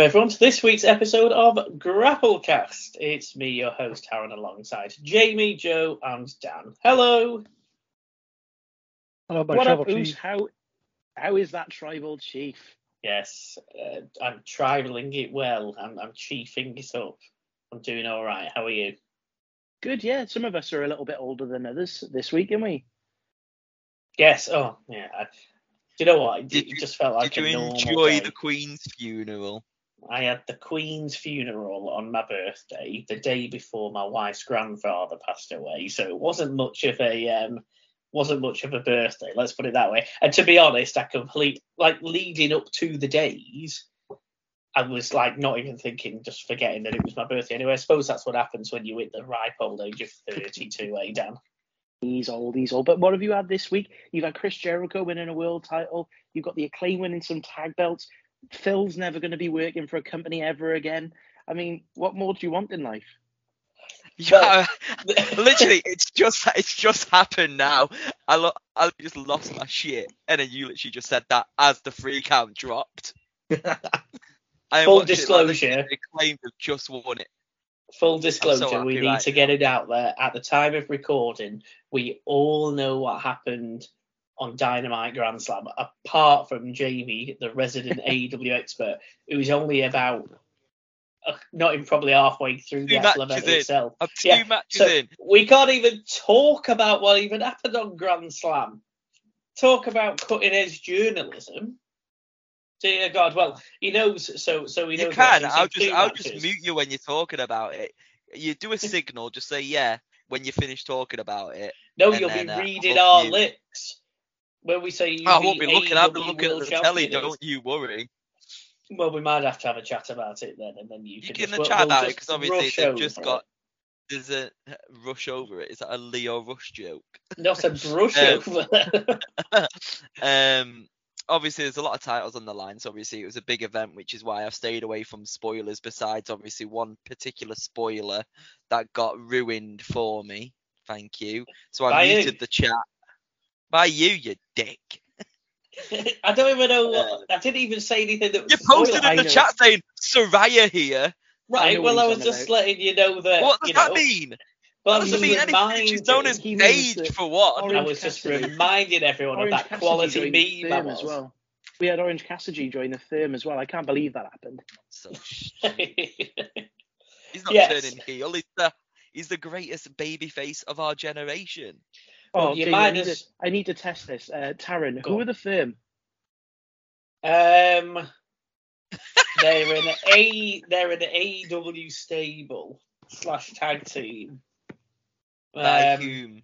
Welcome everyone to this week's episode of Grapplecast. It's me, your host, Aaron, alongside Jamie, Joe, and Dan. Hello. Hello, my what tribal up, chief. How how is that tribal chief? Yes, uh, I'm tribaling it well. I'm, I'm chiefing it up. I'm doing all right. How are you? Good, yeah. Some of us are a little bit older than others this week, aren't we? Yes. Oh, yeah. I, do you know what? It, Did it you- just felt like Did a you normal enjoy day. the Queen's funeral? I had the Queen's funeral on my birthday, the day before my wife's grandfather passed away. So it wasn't much of a um, wasn't much of a birthday. Let's put it that way. And to be honest, I complete like leading up to the days. I was like not even thinking, just forgetting that it was my birthday. Anyway, I suppose that's what happens when you hit the ripe old age of 32, eh, Dan? He's old, he's old. But what have you had this week? You've had Chris Jericho winning a world title. You've got the acclaim winning some tag belts. Phil's never going to be working for a company ever again. I mean, what more do you want in life? Yeah, literally, it's just it's just happened now. I lo- I just lost my shit, and then you literally just said that as the free count dropped. I Full watching it like disclosure. they claimed they've just won it. Full disclosure, happy we need right to get it out there. At the time of recording, we all know what happened on Dynamite Grand Slam, apart from Jamie, the resident AEW expert, who's only about uh, not even probably halfway through the Two actual event in. itself. I'm two Yeah, matches so- in. We can't even talk about what even happened on Grand Slam. Talk about cutting edge journalism. Dear God, well, he knows. So, so he knows. You can. I'll just I'll just mute you when you're talking about it. You do a signal, just say yeah when you finish talking about it. No, you'll then, be uh, reading our mute. lips when we say you I won't be looking. I'll be AEW looking at the telly. Don't you worry. Well, we might have to have a chat about it then, and then you, You can can just, chat about it because obviously they've just got. There's a rush over it. Is that a Lio Rush joke? not a brush Um, over. um, obviously there's a lot of titles on the line, so obviously it was a big event, which is why I've stayed away from spoilers. Besides, obviously one particular spoiler that got ruined for me. Thank you. So I muted the chat. By you, you dick. I don't even know what. I didn't even say anything that was You posted spoiler. in the chat saying Saraya here. Right. know Well, I was just about. letting you know that. What does you that know, mean? Well, that doesn't mean anything. She's known as He means Paige that for what? Orange I was just reminding everyone Orange of that Cassidy quality joined meme. As well. We had Orange Cassidy join the firm as well. I can't believe that happened. So he's not Yes. turning heel. He's the he's the greatest babyface of our generation. Well, Oh, you Jamie, I, need to, I need to test this. Uh, Taryn, Go who on. are the firm? Um, they're an A. They're an AEW stable slash tag team. By Um, whom?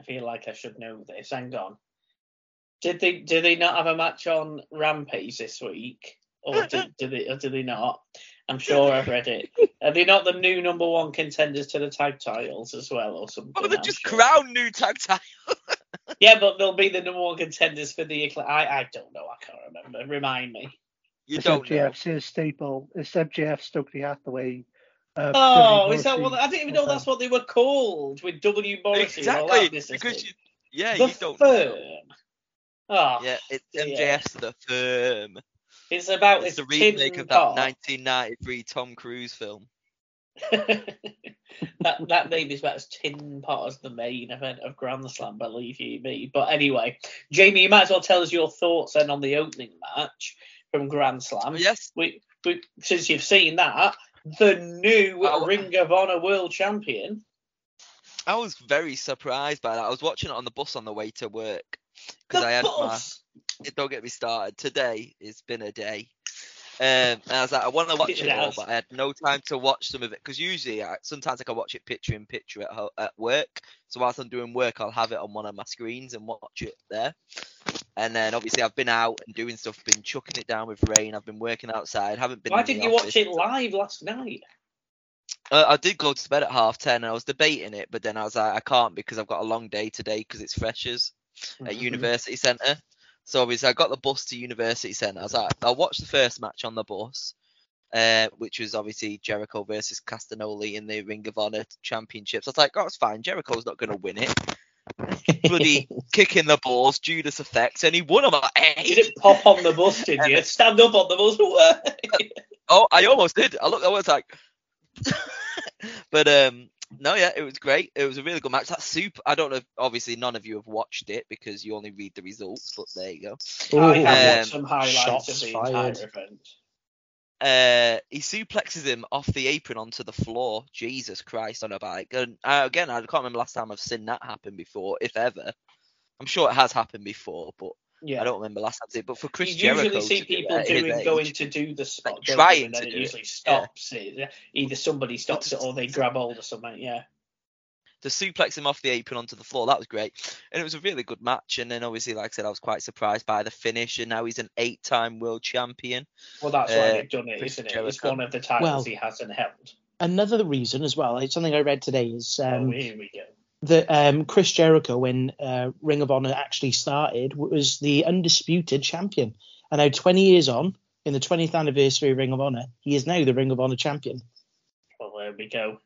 I feel like I should know this. Hang on. Did they? do they not have a match on Rampage this week, or did, did they? Or did they not? I'm sure I've read it. Are they not the new number one contenders to the tag titles as well, or something? Oh, they I'm just sure. crowned new tag titles. Yeah, but they'll be the number one contenders for the. I I don't know. I can't remember. Remind me. You It's don't know. MJF's his staple. It's MJF Stokely Hathaway. Uh, Oh, W. is that what? I didn't even know that's what they were called with W Morrissey. and all that Exactly, business because you, yeah, the you don't firm. know. Oh, Yeah, it's yeah. The Firm. It's about It's the remake of that pot. 1993 Tom Cruise film. that that name is about as tin pot as the main event of Grand Slam, believe you me. But anyway, Jamie, you might as well tell us your thoughts then on the opening match from Grand Slam. Oh, yes, We, we, since you've seen that, the new Oh. Ring of Honor World Champion. I was very surprised by that. I was watching it on the bus on the way to work because I had my. Don't get me started. Today it's been a day. Um, and I was like, I want to watch It it all, but I had no time to watch some of it because usually, I, sometimes I can watch it picture in picture at ho- at work. So whilst I'm doing work, I'll have it on one of my screens and watch it there. And then obviously I've been out and doing stuff, been chucking it down with rain. I've been working outside, haven't been. Why didn't you watch it live last night? Uh, I did go to bed at half ten, and I was debating it, but then I was like, I can't because I've got a long day today because it's freshers at Mhm. University Centre. So obviously I got the bus to University Centre. I was like, I'll watch the first match on the bus, uh, which was obviously Jericho versus Castagnoli in the Ring of Honor Championships. I was like, oh, it's fine. Jericho's not going to win it. bloody kicking the balls, Judas effects, and he won. I'm like, hey. You didn't pop on the bus, did you? Stand up on the bus. Oh, I almost did. I looked. I was like, but um, no, yeah, it was great. It was a really good match. That soup. I don't know. If, obviously, none of you have watched it because you only read the results. But there you go. I have Um, watched some highlights shots of the fired. entire event. Uh, he suplexes him off the apron onto the floor. Jesus Christ, on a bike. And uh, again, I can't remember last time I've seen that happen before, if ever. I'm sure it has happened before, but Yeah. I don't remember last time. I did. But for Chris you Jericho, usually see to do people it at his doing age- going to do the spot, Like trying you? and then to it do it, usually stops. It. Either somebody stops it or they grab hold of something. Yeah. to suplex him off the apron onto the floor. That was great, and it was a really good match. And then obviously, like I said, I was quite surprised by the finish. And now he's an eight-time world champion. Well, that's Uh, why they've done it, Chris isn't it? It's one of the titles Well- he hasn't held. Another reason as well, it's something I read today, is oh, um, here we go. That um, Chris Jericho, when uh, Ring of Honor actually started, was the undisputed champion. And now, 20 years on, in the 20th anniversary of Ring of Honor, he is now the Ring of Honor champion. Well, there we go.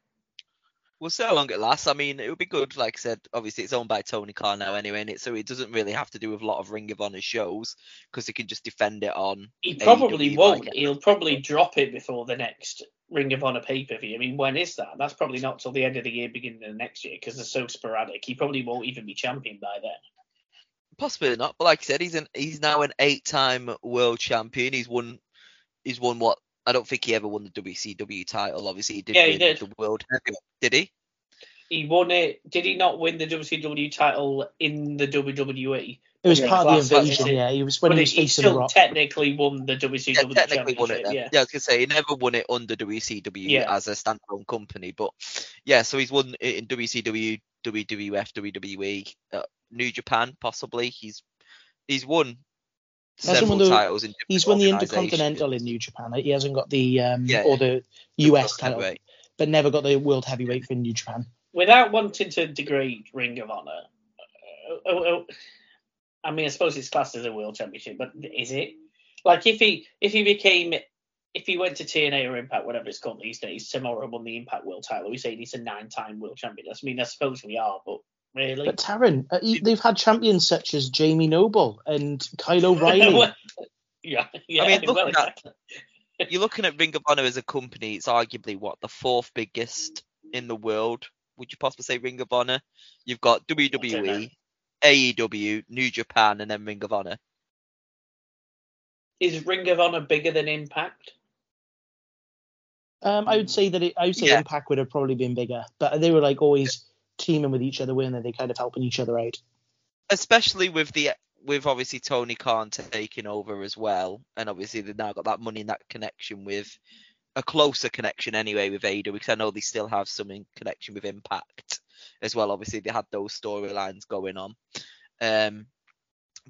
We'll see how long it lasts. I mean, it would be good. Like I said, obviously it's owned by Tony Khan now anyway, and it so it doesn't really have to do with a lot of Ring of Honor shows because he can just defend it on. He probably AEW, won't. like- He'll probably drop it before the next Ring of Honor pay per view. I mean, when is that? That's probably not till the end of the year, beginning of next year, because they're so sporadic. He probably won't even be champion by then. Possibly not, but like I said, he's an he's now an eight-time world champion. He's won, he's won what? I don't think he ever won the WCW title. Obviously, he did Yeah, he win did. the world heavyweight. Did he? He won it. Did he not win the WCW title in the WWE? It was Yeah, part of the match, invasion, yeah. He was when but he he, was he facing the still Rock. technically won the WCW Yeah, technically won it championship. then. Yeah. Yeah. I was gonna say he never won it under WCW Yeah. as a standalone company, but yeah, so he's won it in WCW, WWF, WWE, uh, New Japan, possibly. He's he's won Hasn't several won the- titles in He's won the. Intercontinental in New Japan. He hasn't got the um, Yeah, or the US title, but never got the World Heavyweight for New Japan. Without wanting to degrade Ring of Honor, uh, oh, oh, I mean, I suppose it's classed as a world championship, but is it? Like, if he if he became if he went to TNA or Impact, whatever it's called these days, tomorrow won the Impact World Title, we say he's a nine-time world champion. I mean, I suppose we are, but really, But Taryn, uh, they've had champions such as Jamie Noble and Kyle O'Reilly. yeah, yeah. I mean, well, looking at- You're looking at Ring of Honor as a company. It's arguably what the fourth biggest in the world. Would you possibly say Ring of Honor? You've got WWE, AEW, New Japan, and then Ring of Honor. Is Ring of Honor bigger than Impact? Um, I would say that it, I would say Yeah. Impact would have probably been bigger, but they were like always teaming with each other, weren't they? They kind of helping each other out. especially with the with obviously Tony Khan taking over as well, and obviously they've now got that money and that connection with a closer connection anyway with AEW because I know they still have some in connection with Impact as well. Obviously they had those storylines going on, um,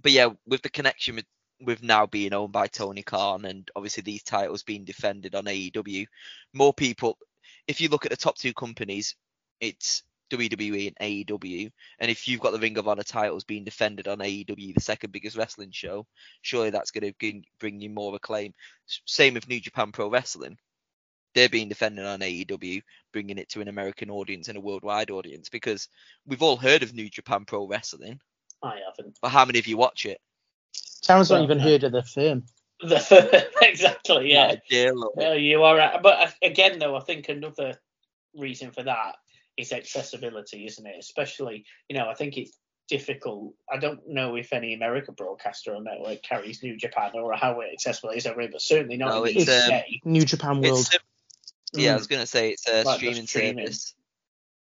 but yeah, with the connection with with now being owned by Tony Khan and obviously these titles being defended on AEW, more people. If you look at the top two companies, it's WWE and AEW. And if you've got the Ring of Honor titles being defended on AEW, the second biggest wrestling show, surely that's going to bring you more acclaim. Same with New Japan Pro Wrestling. They're being defended on AEW, bringing it to an American audience and a worldwide audience because we've all heard of New Japan Pro Wrestling, I haven't. but how many of you watch it? Taryn's not even uh, heard of the firm. The, exactly, yeah. Not a deal of it. Well, you are right. But uh, again, though, I think another reason for that is accessibility, isn't it? Especially, you know, I think it's difficult. I don't know if any American broadcaster or network carries New Japan or how accessible it is everywhere, but certainly not No, in the it's, um, New Japan World. It's, yeah, I Mm. was going to say it's a Like streaming streaming. service.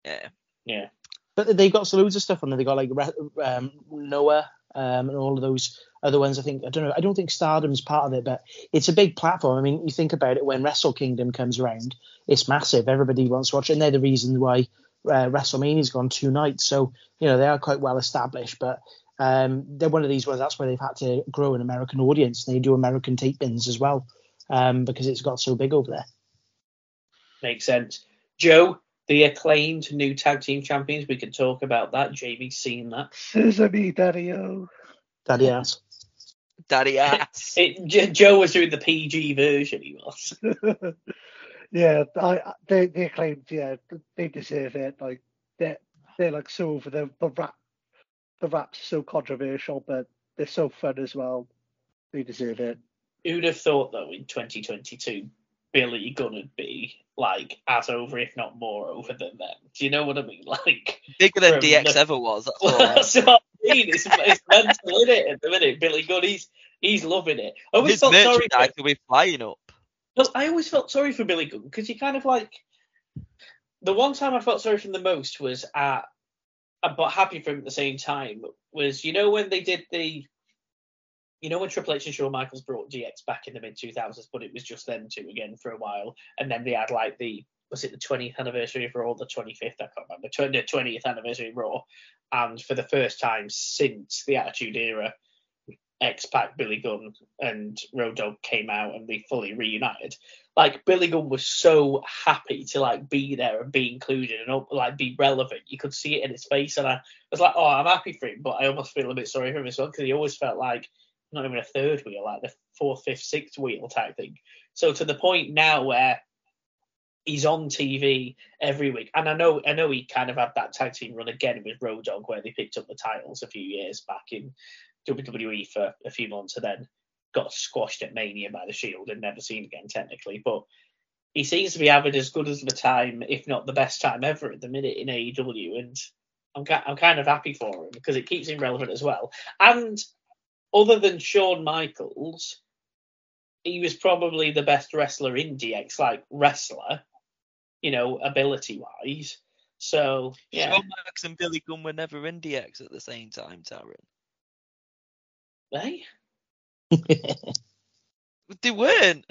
Yeah. yeah. But they've got loads of stuff on there. They got like Re- um, Noah um, and all of those other ones. I think I don't know. I don't think Stardom's part of it, but it's a big platform. I mean, you think about it when Wrestle Kingdom comes around, it's massive. Everybody wants to watch it, and they're the reason why uh, WrestleMania's gone two nights. So you know they are quite well established, but. Um, they're one of these ones. That's where they've had to grow an American audience. They do American tape-ins as well, um, because it's got so big over there. Makes sense. Joe, the acclaimed new tag team champions, we can talk about that. Jamie's seen that. Sesame Daddy-O. Daddy ass. Daddy ass. It, J- Joe was doing the PG version, he was. yeah, I they they claimed yeah they deserve it. Like they're they're like so over the the rap the raps so controversial, but they're so fun as well. They deserve it. Who'd have thought though in 2022 Billy Gunn would be like as over, if not more over than them? Do you know what I mean? Like Bigger than DX the- ever was. That's. Well, that's what I mean. It's, it's mental, isn't it? At the minute, Billy Gunn, he's he's loving it. I always His felt sorry. For, will be flying up. I always felt sorry for Billy Gunn because he kind of like the one time I felt sorry for him the most was at, but happy for him at the same time was you know when they did the. You know when Triple H and Shawn Michaels brought DX back in the mid 2000s, but it was just them two again for a while, and then they had like the was it the 20th anniversary of Raw, the 25th? I can't remember. Tw- The 20th anniversary Raw, and for the first time since the Attitude Era, X Pac, Billy Gunn, and Road Dogg came out and they fully reunited. Like Billy Gunn was so happy to like be there and be included and like be relevant. You could see it in his face, and I was like, oh, I'm happy for him, but I almost feel a bit sorry for him as well because he always felt like not even a third wheel, like the fourth, fifth, sixth wheel type thing. So to the point now where he's on TV every week, and I know I know he kind of had that tag team run again with Road Dogg where they picked up the titles a few years back in WWE for a few months and then got squashed at Mania by the Shield and never seen again technically. But he seems to be having as good as the time, if not the best time ever at the minute in AEW, and I'm I'm kind of happy for him because it keeps him relevant as well. And other than Shawn Michaels, he was probably the best wrestler in DX, like wrestler, you know, ability wise. So yeah, Shawn Michaels and Billy Gunn were never in DX at the same time, Taryn. They? They weren't.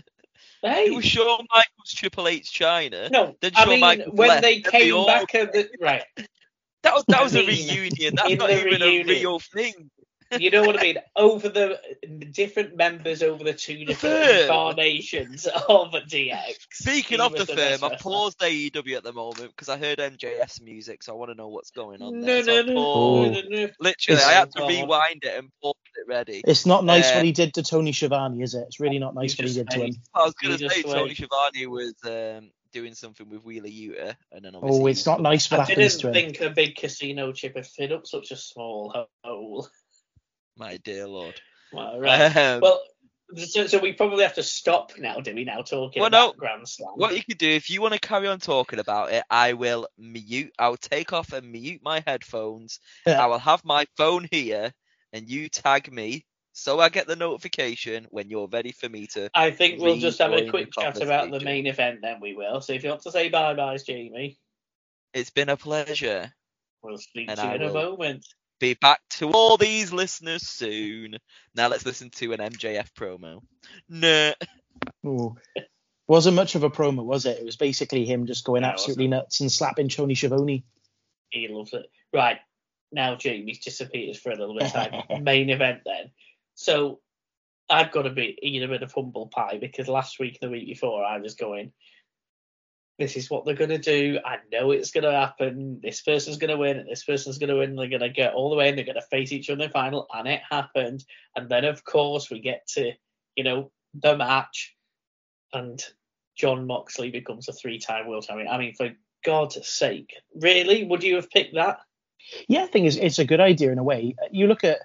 hey. It was Shawn Michaels, Triple H, Chyna. No, Then I mean Michaels when left, they and they came all- back at the right. That was that was a reunion. That's in not even reunion. a real thing. You know what I mean? Over the different members over the two different firm. incarnations of DX. Speaking of was the firm, I've paused AEW at the moment because I heard MJF's music, so I want to know what's going on No, there. so no, I no, no, no, no. Literally, It's- I had to Oh, rewind it and pause it ready. It's not nice Uh, what he did to Tony Schiavone, is it? It's really not nice what he did to him. I was going to just say Tony. Schiavone was um, doing something with Wheeler Yuta, and then obviously Oh, it's not nice what I happens didn't to him. think a big casino chip had fit up such a small hole. My dear lord. Well, right. Um, well, so, so we probably have to stop now, do we? Now talking Well, about no. Grand Slam. What you could do if you want to carry on talking about it, I will mute. I'll take off and mute my headphones. Yeah. I will have my phone here, and you tag me so I get the notification when you're ready for me to. I think we'll just have a quick chat about the main event, then we will. So if you want to say bye byes, Jamie, It's been a pleasure. we'll speak And to you I in a moment. Be back to all these listeners soon. Now let's listen to an MJF promo. Nah. Ooh. Wasn't much of a promo, was it? It was basically him just going No, absolutely nuts and slapping Tony Schiavone. He loves it. Right. Now Jamie's disappeared for a little bit of time. Main event then. So I've got to be eating a bit of humble pie because last week and the week before I was going, this is what they're going to do. I know it's going to happen. This person's going to win and this person's going to win. They're going to get all the way and they're going to face each other in the final. And it happened. And then, of course, we get to, you know, the match. And Jon Moxley becomes a three time world champion. I mean, for God's sake, really? Would you have picked that? Yeah, I think it's, it's a good idea in a way. You look at,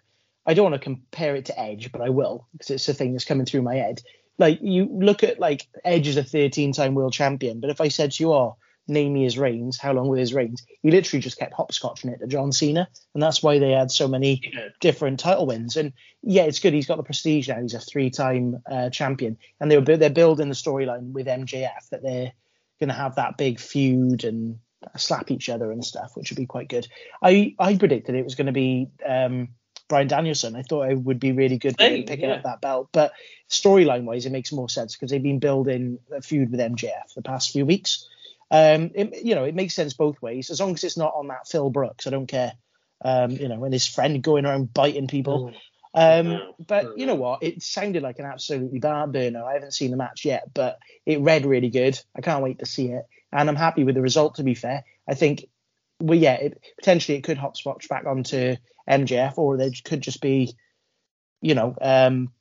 I don't want to compare it to Edge, but I will because it's a thing that's coming through my head. Like you look at like Edge is a 13-time world champion, but if I said to you, "Oh, name me his reigns," how long were his reigns? He literally just kept hopscotching it to John Cena, and that's why they had so many different title wins. And yeah, it's good. He's got the prestige now. He's a three-time uh, champion, and they were bu- they're building the storyline with MJF that they're going to have that big feud and slap each other and stuff, which would be quite good. I I predicted it was going to be um, Bryan Danielson. I thought it would be really good Same, picking yeah. up that belt, but storyline wise, it makes more sense because they've been building a feud with MJF the past few weeks. Um, it, you know, it makes sense both ways as long as it's not on that Phil Brooks. I don't care. Um, you know, and his friend going around biting people. Um, but you know what? It sounded like an absolutely barn burner. I haven't seen the match yet, but it read really good. I can't wait to see it, and I'm happy with the result. To be fair, I think, well, yeah, it, potentially it could hopscotch back onto MJF, or there could just be, you know, um,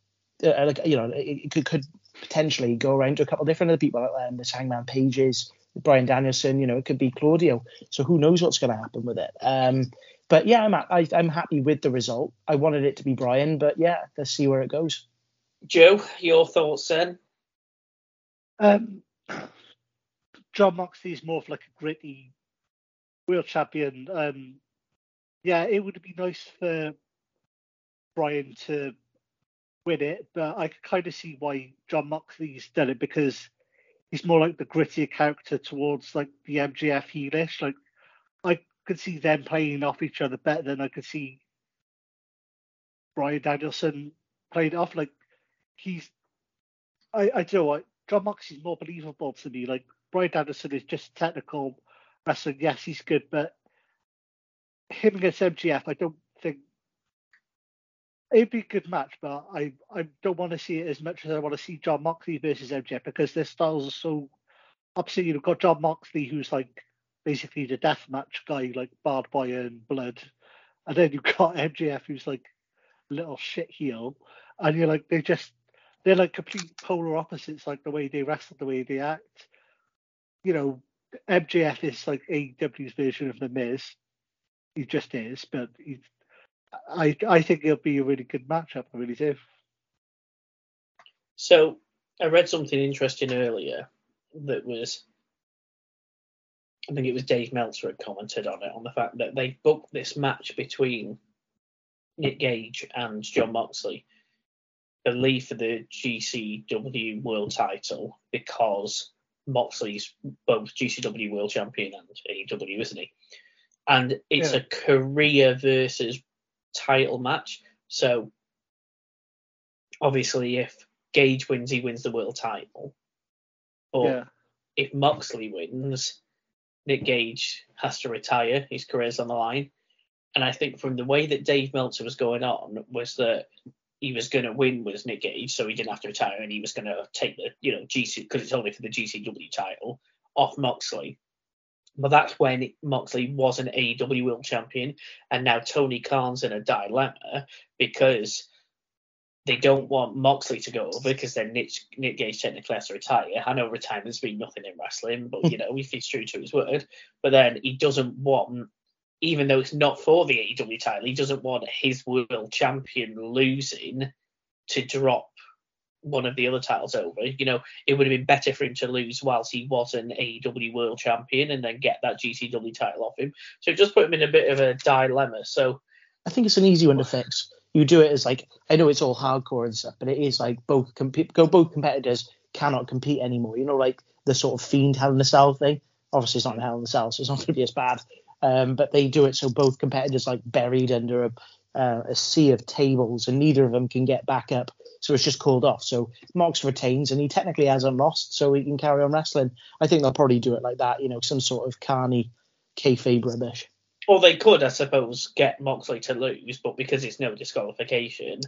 uh, like you know, it, it could could potentially go around to a couple of different other people, like um, the Hangman Pages, Bryan Danielson. You know, it could be Claudio. So who knows what's going to happen with it? Um, but yeah, I'm I, I'm happy with the result. I wanted it to be Bryan, but yeah, let's see where it goes. Joe, your thoughts then? Um, Jon Moxley is more of like a gritty world champion. Um, yeah, it would be nice for Bryan to win it, but I can kind of see why Jon Moxley's done it because he's more like the grittier character towards like the MJF heelish. Like I could see them playing off each other better than I could see Bryan Danielson playing off. Like he's, I I do know what Jon Moxley's more believable to me. Like Bryan Danielson is just technical wrestling. Yes, he's good, but him against MJF, I don't think it'd be a good match, but I, I don't want to see it as much as I want to see Jon Moxley versus MJF because their styles are so opposite. You've got Jon Moxley, who's like basically the death match guy, like barbed wire and blood, and then you've got MJF, who's like a little shit heel, and you're like they just they're like complete polar opposites, like the way they wrestle, the way they act. You know, MJF is like AEW's version of the Miz. He just is, but I I think it'll be a really good matchup. I really do. So I read something interesting earlier that was I think it was Dave Meltzer had commented on it on the fact that they booked this match between Nick Gage and Jon Moxley, the lead for the GCW World Title because Moxley's both GCW World Champion and AEW, isn't he? And it's Yeah. a career versus title match. So obviously, if Gage wins, he wins the world title. But yeah, if Moxley wins, Nick Gage has to retire. His career's on the line. And I think from the way that Dave Meltzer was going on was that he was going to win with Nick Gage, so he didn't have to retire, and he was going to take the you know GC because it's only for the GCW title off Moxley. But that's when Moxley was an AEW World Champion, and now Tony Khan's in a dilemma because they don't want Moxley to go over because then Nick, Nick Gage technically has to retire. I know retirement's been nothing in wrestling, but you know if he's true to his word. But then he doesn't want, even though it's not for the AEW title, he doesn't want his world champion losing to drop one of the other titles over. You know, it would have been better for him to lose whilst he was an AEW world champion and then get that GCW title off him. So it just put him in a bit of a dilemma. So I think it's an easy one to fix. You do it as like I know it's all hardcore and stuff, but it is like both compete go both competitors cannot compete anymore. You know, like the sort of fiend Hell in a Cell thing. Obviously, it's not in Hell in a Cell, so it's not going to be as bad. Um, but they do it so both competitors like buried under a, uh, a sea of tables, and neither of them can get back up. So it's just called off. So Mox retains, and he technically hasn't lost, so he can carry on wrestling. I think they'll probably do it like that. You know, some sort of carny kayfabe rubbish. Or they could, I suppose, get Moxley to lose, but because it's no disqualification,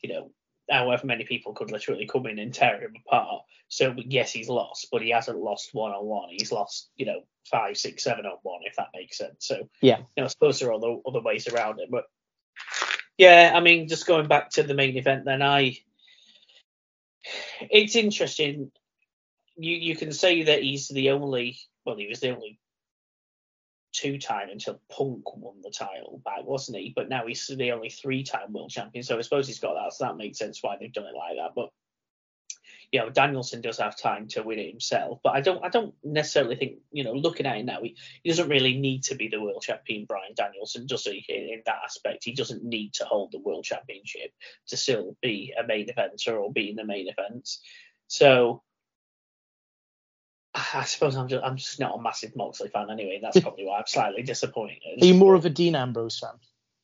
you know, however many people could literally come in and tear him apart. So yes, he's lost, but he hasn't lost one on one. He's lost, you know, five, six, seven on one, if that makes sense. So Yeah. you know, I suppose there are other other ways around it. But yeah, I mean, just going back to the main event, then I, it's interesting. You you can say that he's the only, well, he was the only two time until Punk won the title back, wasn't he? But now he's the only three time world champion. So I suppose he's got that. So that makes sense why they've done it like that. But you know, Danielson does have time to win it himself. But I don't I don't necessarily think, you know, looking at it now, he, he doesn't really need to be the world champion, Bryan Danielson, does he? In, in that aspect. He doesn't need to hold the world championship to still be a main eventer or be in the main events. So I suppose I'm just I'm just not a massive Moxley fan anyway. That's probably why I'm slightly disappointed. Are you more of a Dean Ambrose fan?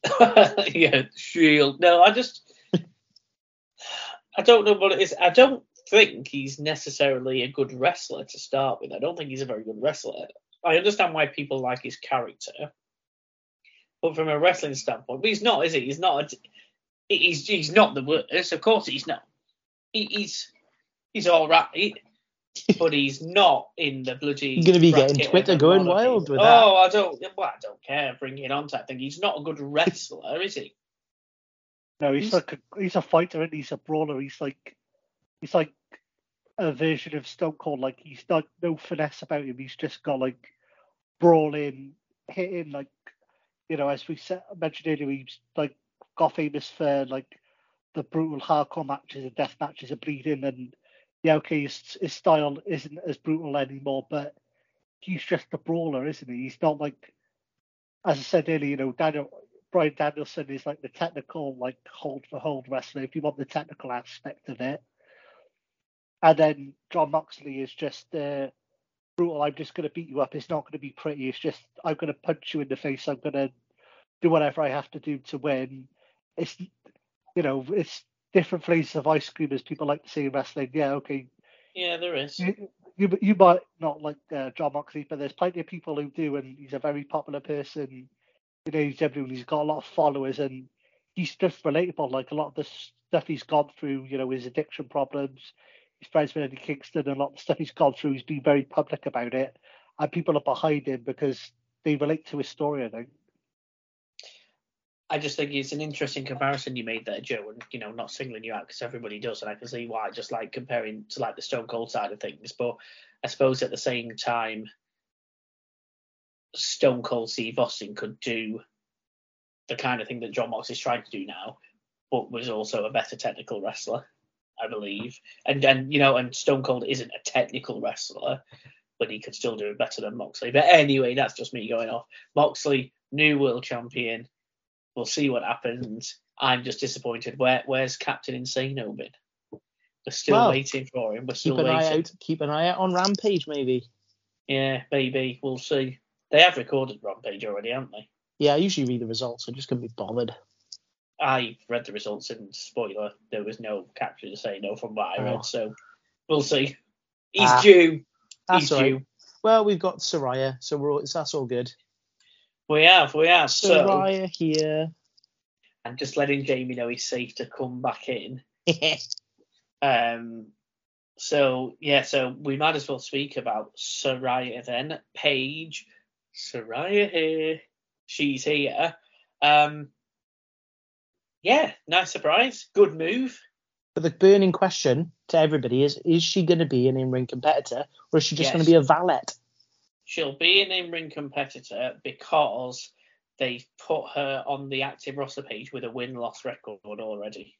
yeah, Shield. No, I just I don't know what it is. I don't think he's necessarily a good wrestler to start with. I don't think he's a very good wrestler. I understand why people like his character, but from a wrestling standpoint, but he's not, is he? He's not. A, he's he's not the worst. Of course, he's not. He, he's he's all right, but he's not in the bloody. You're gonna be getting Twitter going wild people. with that. Oh, I don't. Well, I don't care. Bring it on. Type thing. He's not a good wrestler, is he? no, he's, He's- like a, he's a fighter and he's a brawler. He's like he's like a version of Stone Cold. Like he's not no finesse about him. He's just got like brawling, hitting. Like you know, as we said, mentioned earlier, he's like got famous for like the brutal hardcore matches and death matches and bleeding, and yeah, okay, his, his style isn't as brutal anymore, but he's just a brawler, isn't he? He's not like, as I said earlier, you know, Daniel Bryan Danielson is like the technical, like hold for hold wrestler. If you want the technical aspect of it, and then Jon Moxley is just uh, brutal. I'm just going to beat you up. It's not going to be pretty. It's just I'm going to punch you in the face. I'm going to do whatever I have to do to win. It's you know it's different flavors of ice cream as people like to say in wrestling. Yeah, okay. Yeah, there is. You, you, you might not like uh, Jon Moxley, but there's plenty of people who do, and he's a very popular person. You know, he's everyone. He's got a lot of followers, and he's just relatable. Like a lot of the stuff he's gone through, you know, his addiction problems, his friends with Eddie Kingston, and a lot of stuff he's gone through. He's been very public about it, and people are behind him because they relate to his story. I think. I just think it's an interesting comparison you made there, Joe, and you know, not singling you out because everybody does, and I can see why. Just like comparing to like the Stone Cold side of things, but I suppose at the same time, Stone Cold Steve Austin could do the kind of thing that Jon Mox is trying to do now, but was also a better technical wrestler, I believe. And and you know, and Stone Cold isn't a technical wrestler, but he could still do it better than Moxley. But anyway, that's just me going off. Moxley, new world champion. We'll see what happens. I'm just disappointed. Where where's Captain Insano been? We're still Well, waiting for him. We're still Keep an waiting. eye out. Keep an eye out on Rampage, maybe. Yeah, maybe we'll see. They have recorded Rampage already, haven't they? Yeah, I usually read the results. I just couldn't be bothered. I read the results and spoiler, there was no capture to say no from what I Oh. read, so we'll see. He's Ah, due. He's right. due. Well, we've got Saraya, so we're all, that's all good. We have, we have. So Saraya here. I'm just letting Jamie know he's safe to come back in. Um so yeah, so we might as well speak about Saraya then. Paige, Saraya here. She's here. Um yeah, nice surprise. Good move. but the burning question to everybody is: Is she going to be an in-ring competitor, or is she just going to be a valet? She'll be an in-ring competitor because they've put her on the active roster page with a win-loss record already.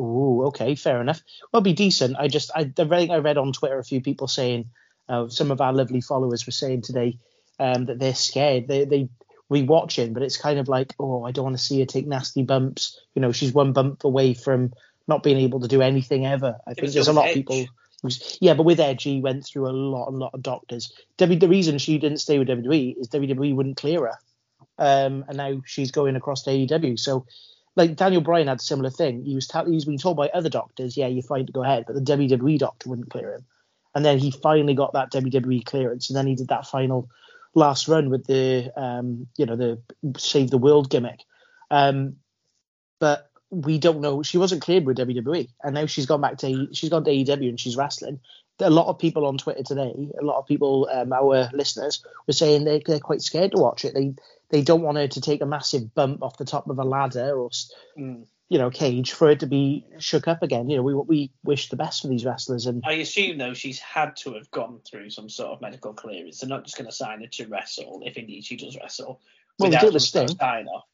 Ooh, okay, fair enough. Well, be decent. I just, I, I read, I read on Twitter a few people saying, uh, some of our lovely followers were saying today um, that they're scared. They, they rewatching, but it's kind of like, oh, I don't want to see her take nasty bumps. You know, she's one bump away from not being able to do anything ever. I think there's a lot of people. Who's, yeah, but with Edge, he went through a lot, a lot of doctors. W, the reason she didn't stay with WWE is WWE wouldn't clear her, um, and now she's going across to AEW. So like Daniel Bryan had a similar thing. He was ta- he was being told by other doctors, yeah, you're fine to go ahead, but the WWE doctor wouldn't clear him. And then he finally got that WWE clearance, and then he did that final last run with the um, you know the save the world gimmick. Um, but we don't know. She wasn't cleared with WWE, and now she's gone back to she's gone to AEW and she's wrestling. A lot of people on Twitter today, a lot of people, um, our listeners, were saying they, they're quite scared to watch it. They they don't want her to take a massive bump off the top of a ladder or Mm. You know cage for it to be shook up again. You know we we wish the best for these wrestlers, and I assume though she's had to have gone through some sort of medical clearance. They're not just going to sign her to wrestle if indeed she does wrestle. Well, they without did with some sort of Sting. sign off.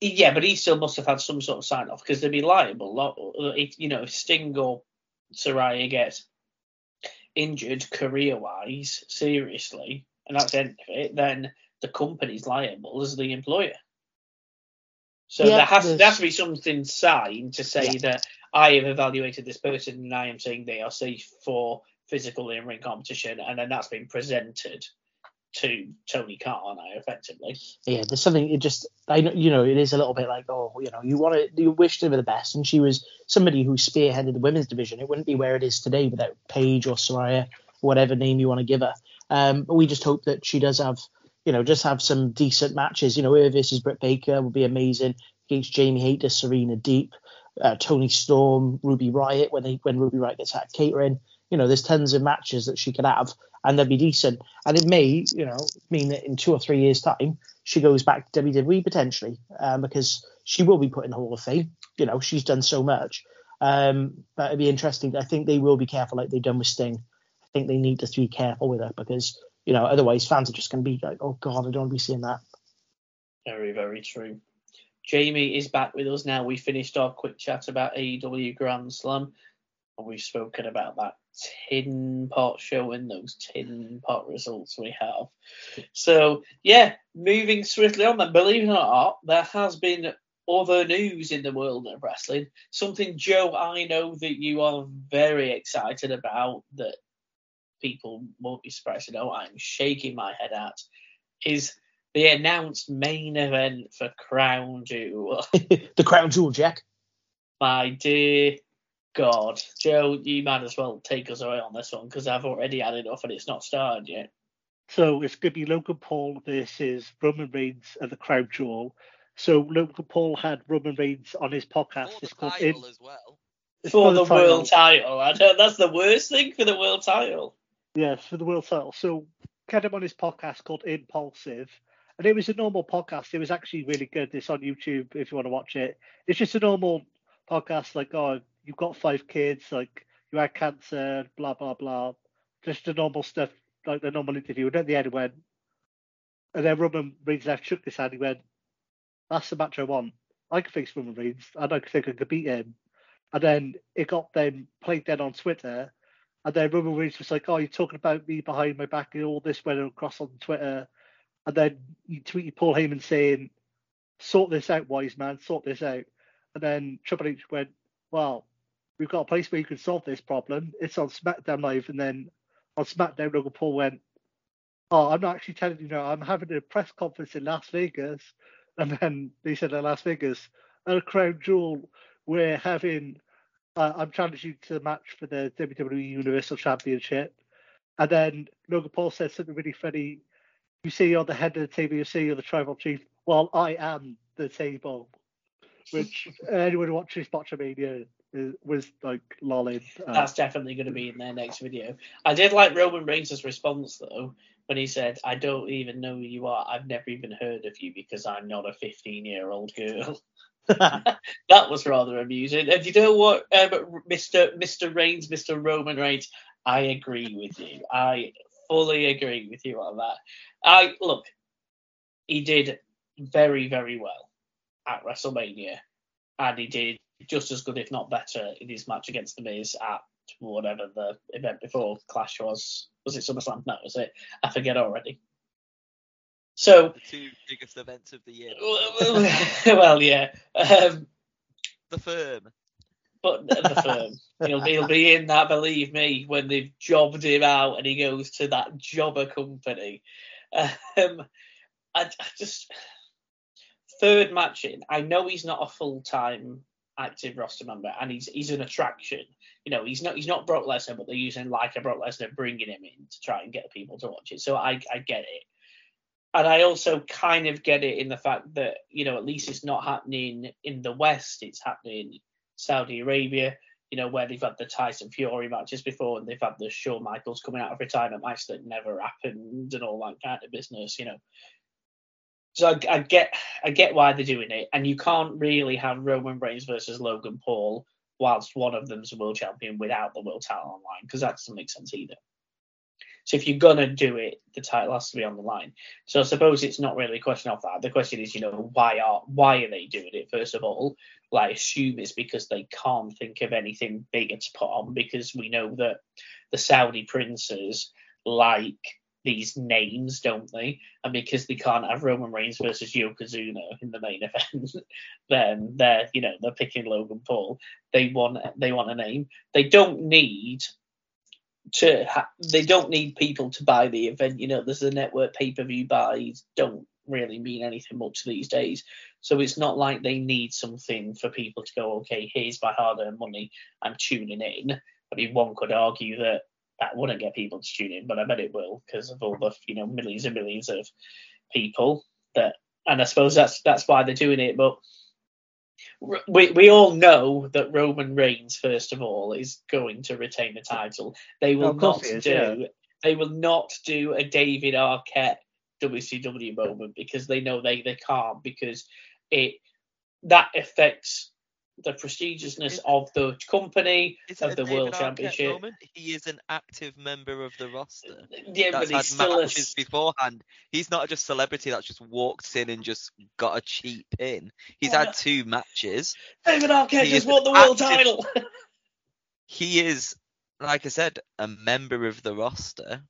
Yeah, but he still must have had some sort of sign off because they'd be liable. Lot, if, you know, if Sting or Saraya gets injured career wise, seriously, and that's the end of it, then the company's liable as the employer. So Yeah, there has there's- there has to be something signed to say Yeah. that I have evaluated this person and I am saying they are safe for physical in ring competition, and then that's been presented to Tony Khan, I effectively. yeah, there's something. It just I know you know it is a little bit like oh you know you want to you wish her the best, and she was somebody who spearheaded the women's division. It wouldn't be where it is today without Paige or Saraya, whatever name you want to give her. Um, but we just hope that she does have you know just have some decent matches. You know, her versus Britt Baker would be amazing against Jamie Hayter, Serena Deeb, uh, Toni Storm, Ruby Riott when they when Ruby Riott gets at catering. You know, there's tons of matches that she could have, and they'd be decent. And it may, you know, mean that in two or three years' time, she goes back to WWE potentially, um, because she will be put in the Hall of Fame. You know, she's done so much. Um, but it'd be interesting. I think they will be careful, like they've done with Sting. I think they need to be careful with her because, you know, otherwise fans are just going to be like, oh god, I don't want to be seeing that. Very, very true. Jamie is back with us now. We finished our quick chat about AEW Grand Slam, and we've spoken about that tin pot showing those tin pot results we have. So, yeah, moving swiftly on, then, believe it or not, there has been other news in the world of wrestling. Something, Joe, I know that you are very excited about that people won't be surprised to know I'm shaking my head at is the announced main event for Crown Jewel. the Crown Jewel, Jack. My dear God, Joe, you might as well take us away on this one because I've already had enough and it's not started yet. So it's going to be Logan Paul versus Roman Reigns at the Crown Jewel. So Logan Paul had Roman Reigns on his podcast. For It's called title In- as well. it's For for the, title. world title. I don't, that's the worst thing for the world title. Yes, for the world title. So him on his podcast called Impulsive, and it was a normal podcast. It was actually really good. It's on YouTube if you want to watch it. It's just a normal podcast, like oh, you've got five kids, like you had cancer, blah blah blah. Just the normal stuff, like the normal interview. And at the end, he went, and then Roman Reigns left, shook his hand. He went, "That's the match I want. I can fix Roman Reigns. I don't think I could beat him." And then it got then played then on Twitter. And then Roman Reigns was like, "Oh, you're talking about me behind my back," and all this went across on Twitter. And then he tweeted Paul Heyman saying, "Sort this out, wise man. Sort this out." And then Triple H went, "Well, we've got a place where you can solve this problem. It's on SmackDown Live." And then on SmackDown, Logan Paul went, "Oh, I'm not actually telling you now. I'm having a press conference in Las Vegas." And then they said in Las Vegas, at a Crown Jewel, we're having uh, I'm challenging to the match for the WWE Universal Championship. And then Logan Paul says something really funny. You see you're the head of the table, you see you're the tribal chief. Well, I am the table. Which anyone watching Botchamania is- was like lolling. Uh, That's definitely going to be in their next video. I did like Roman Reigns' response though when he said, "I don't even know who you are. I've never even heard of you because I'm not a 15 year old girl." that was rather amusing. And you know what, um, Mr. Mr. Reigns, Mr. Roman Reigns, I agree with you. I fully agree with you on that. I look, he did very, very well at WrestleMania, and he did just as good, if not better, in his match against The Miz at whatever the event before Clash was. Was it SummerSlam? No, was it? I forget already. So, The two biggest events of the year. well, yeah. Um, The firm. but the firm, he'll, he'll be in that. Believe me, when they've jobbed him out and he goes to that jobber company. Um, I, I just third match in. I know he's not a full time active roster member, and he's he's an attraction. You know, he's not he's not Brock Lesnar, but they're using like a Brock Lesnar, bringing him in to try and get people to watch it. So I I get it. And I also kind of get it in the fact that, you know, at least it's not happening in the West, it's happening Saudi Arabia, you know, where they've had the Tyson Fury matches before and they've had the Shawn Michaels coming out of retirement match that never happened and all that kind of business, you know. So I, I get I get why they're doing it, and you can't really have Roman Reigns versus Logan Paul whilst one of them's a world champion without the world title online because that doesn't make sense either. So if you're gonna do it, the title has to be on the line. So I suppose it's not really a question of that. The question is, you know, why are why are they doing it? First of all, well, I assume it's because they can't think of anything bigger to put on because we know that the Saudi princes like these names, don't they? And because they can't have Roman Reigns versus Yokozuna in the main event, then they're you know they're picking Logan Paul. They want they want a name. They don't need to ha- they don't need people to buy the event. You know, there's a network pay per view buys don't really mean anything much these days. So it's not like they need something for people to go, okay, here's my hard earned money, I'm tuning in. I mean, one could argue that that wouldn't get people to tune in, but I bet it will because of all the you know millions and millions of people that, and I suppose that's that's why they're doing it. But we we all know that Roman Reigns, first of all, is going to retain the title. They will course not is, do. yeah. They will not do a David Arquette WCW moment because they know they they can't because it that affects the prestigiousness of the company of the World Arquette Championship. Moment? He is an active member of the roster. Yeah, that's but he's still matches a... beforehand. He's not just a celebrity that just walked in and just got a cheap pin. He's had two matches. David Arquette he just won the world active... title. he is, like I said, a member of the roster.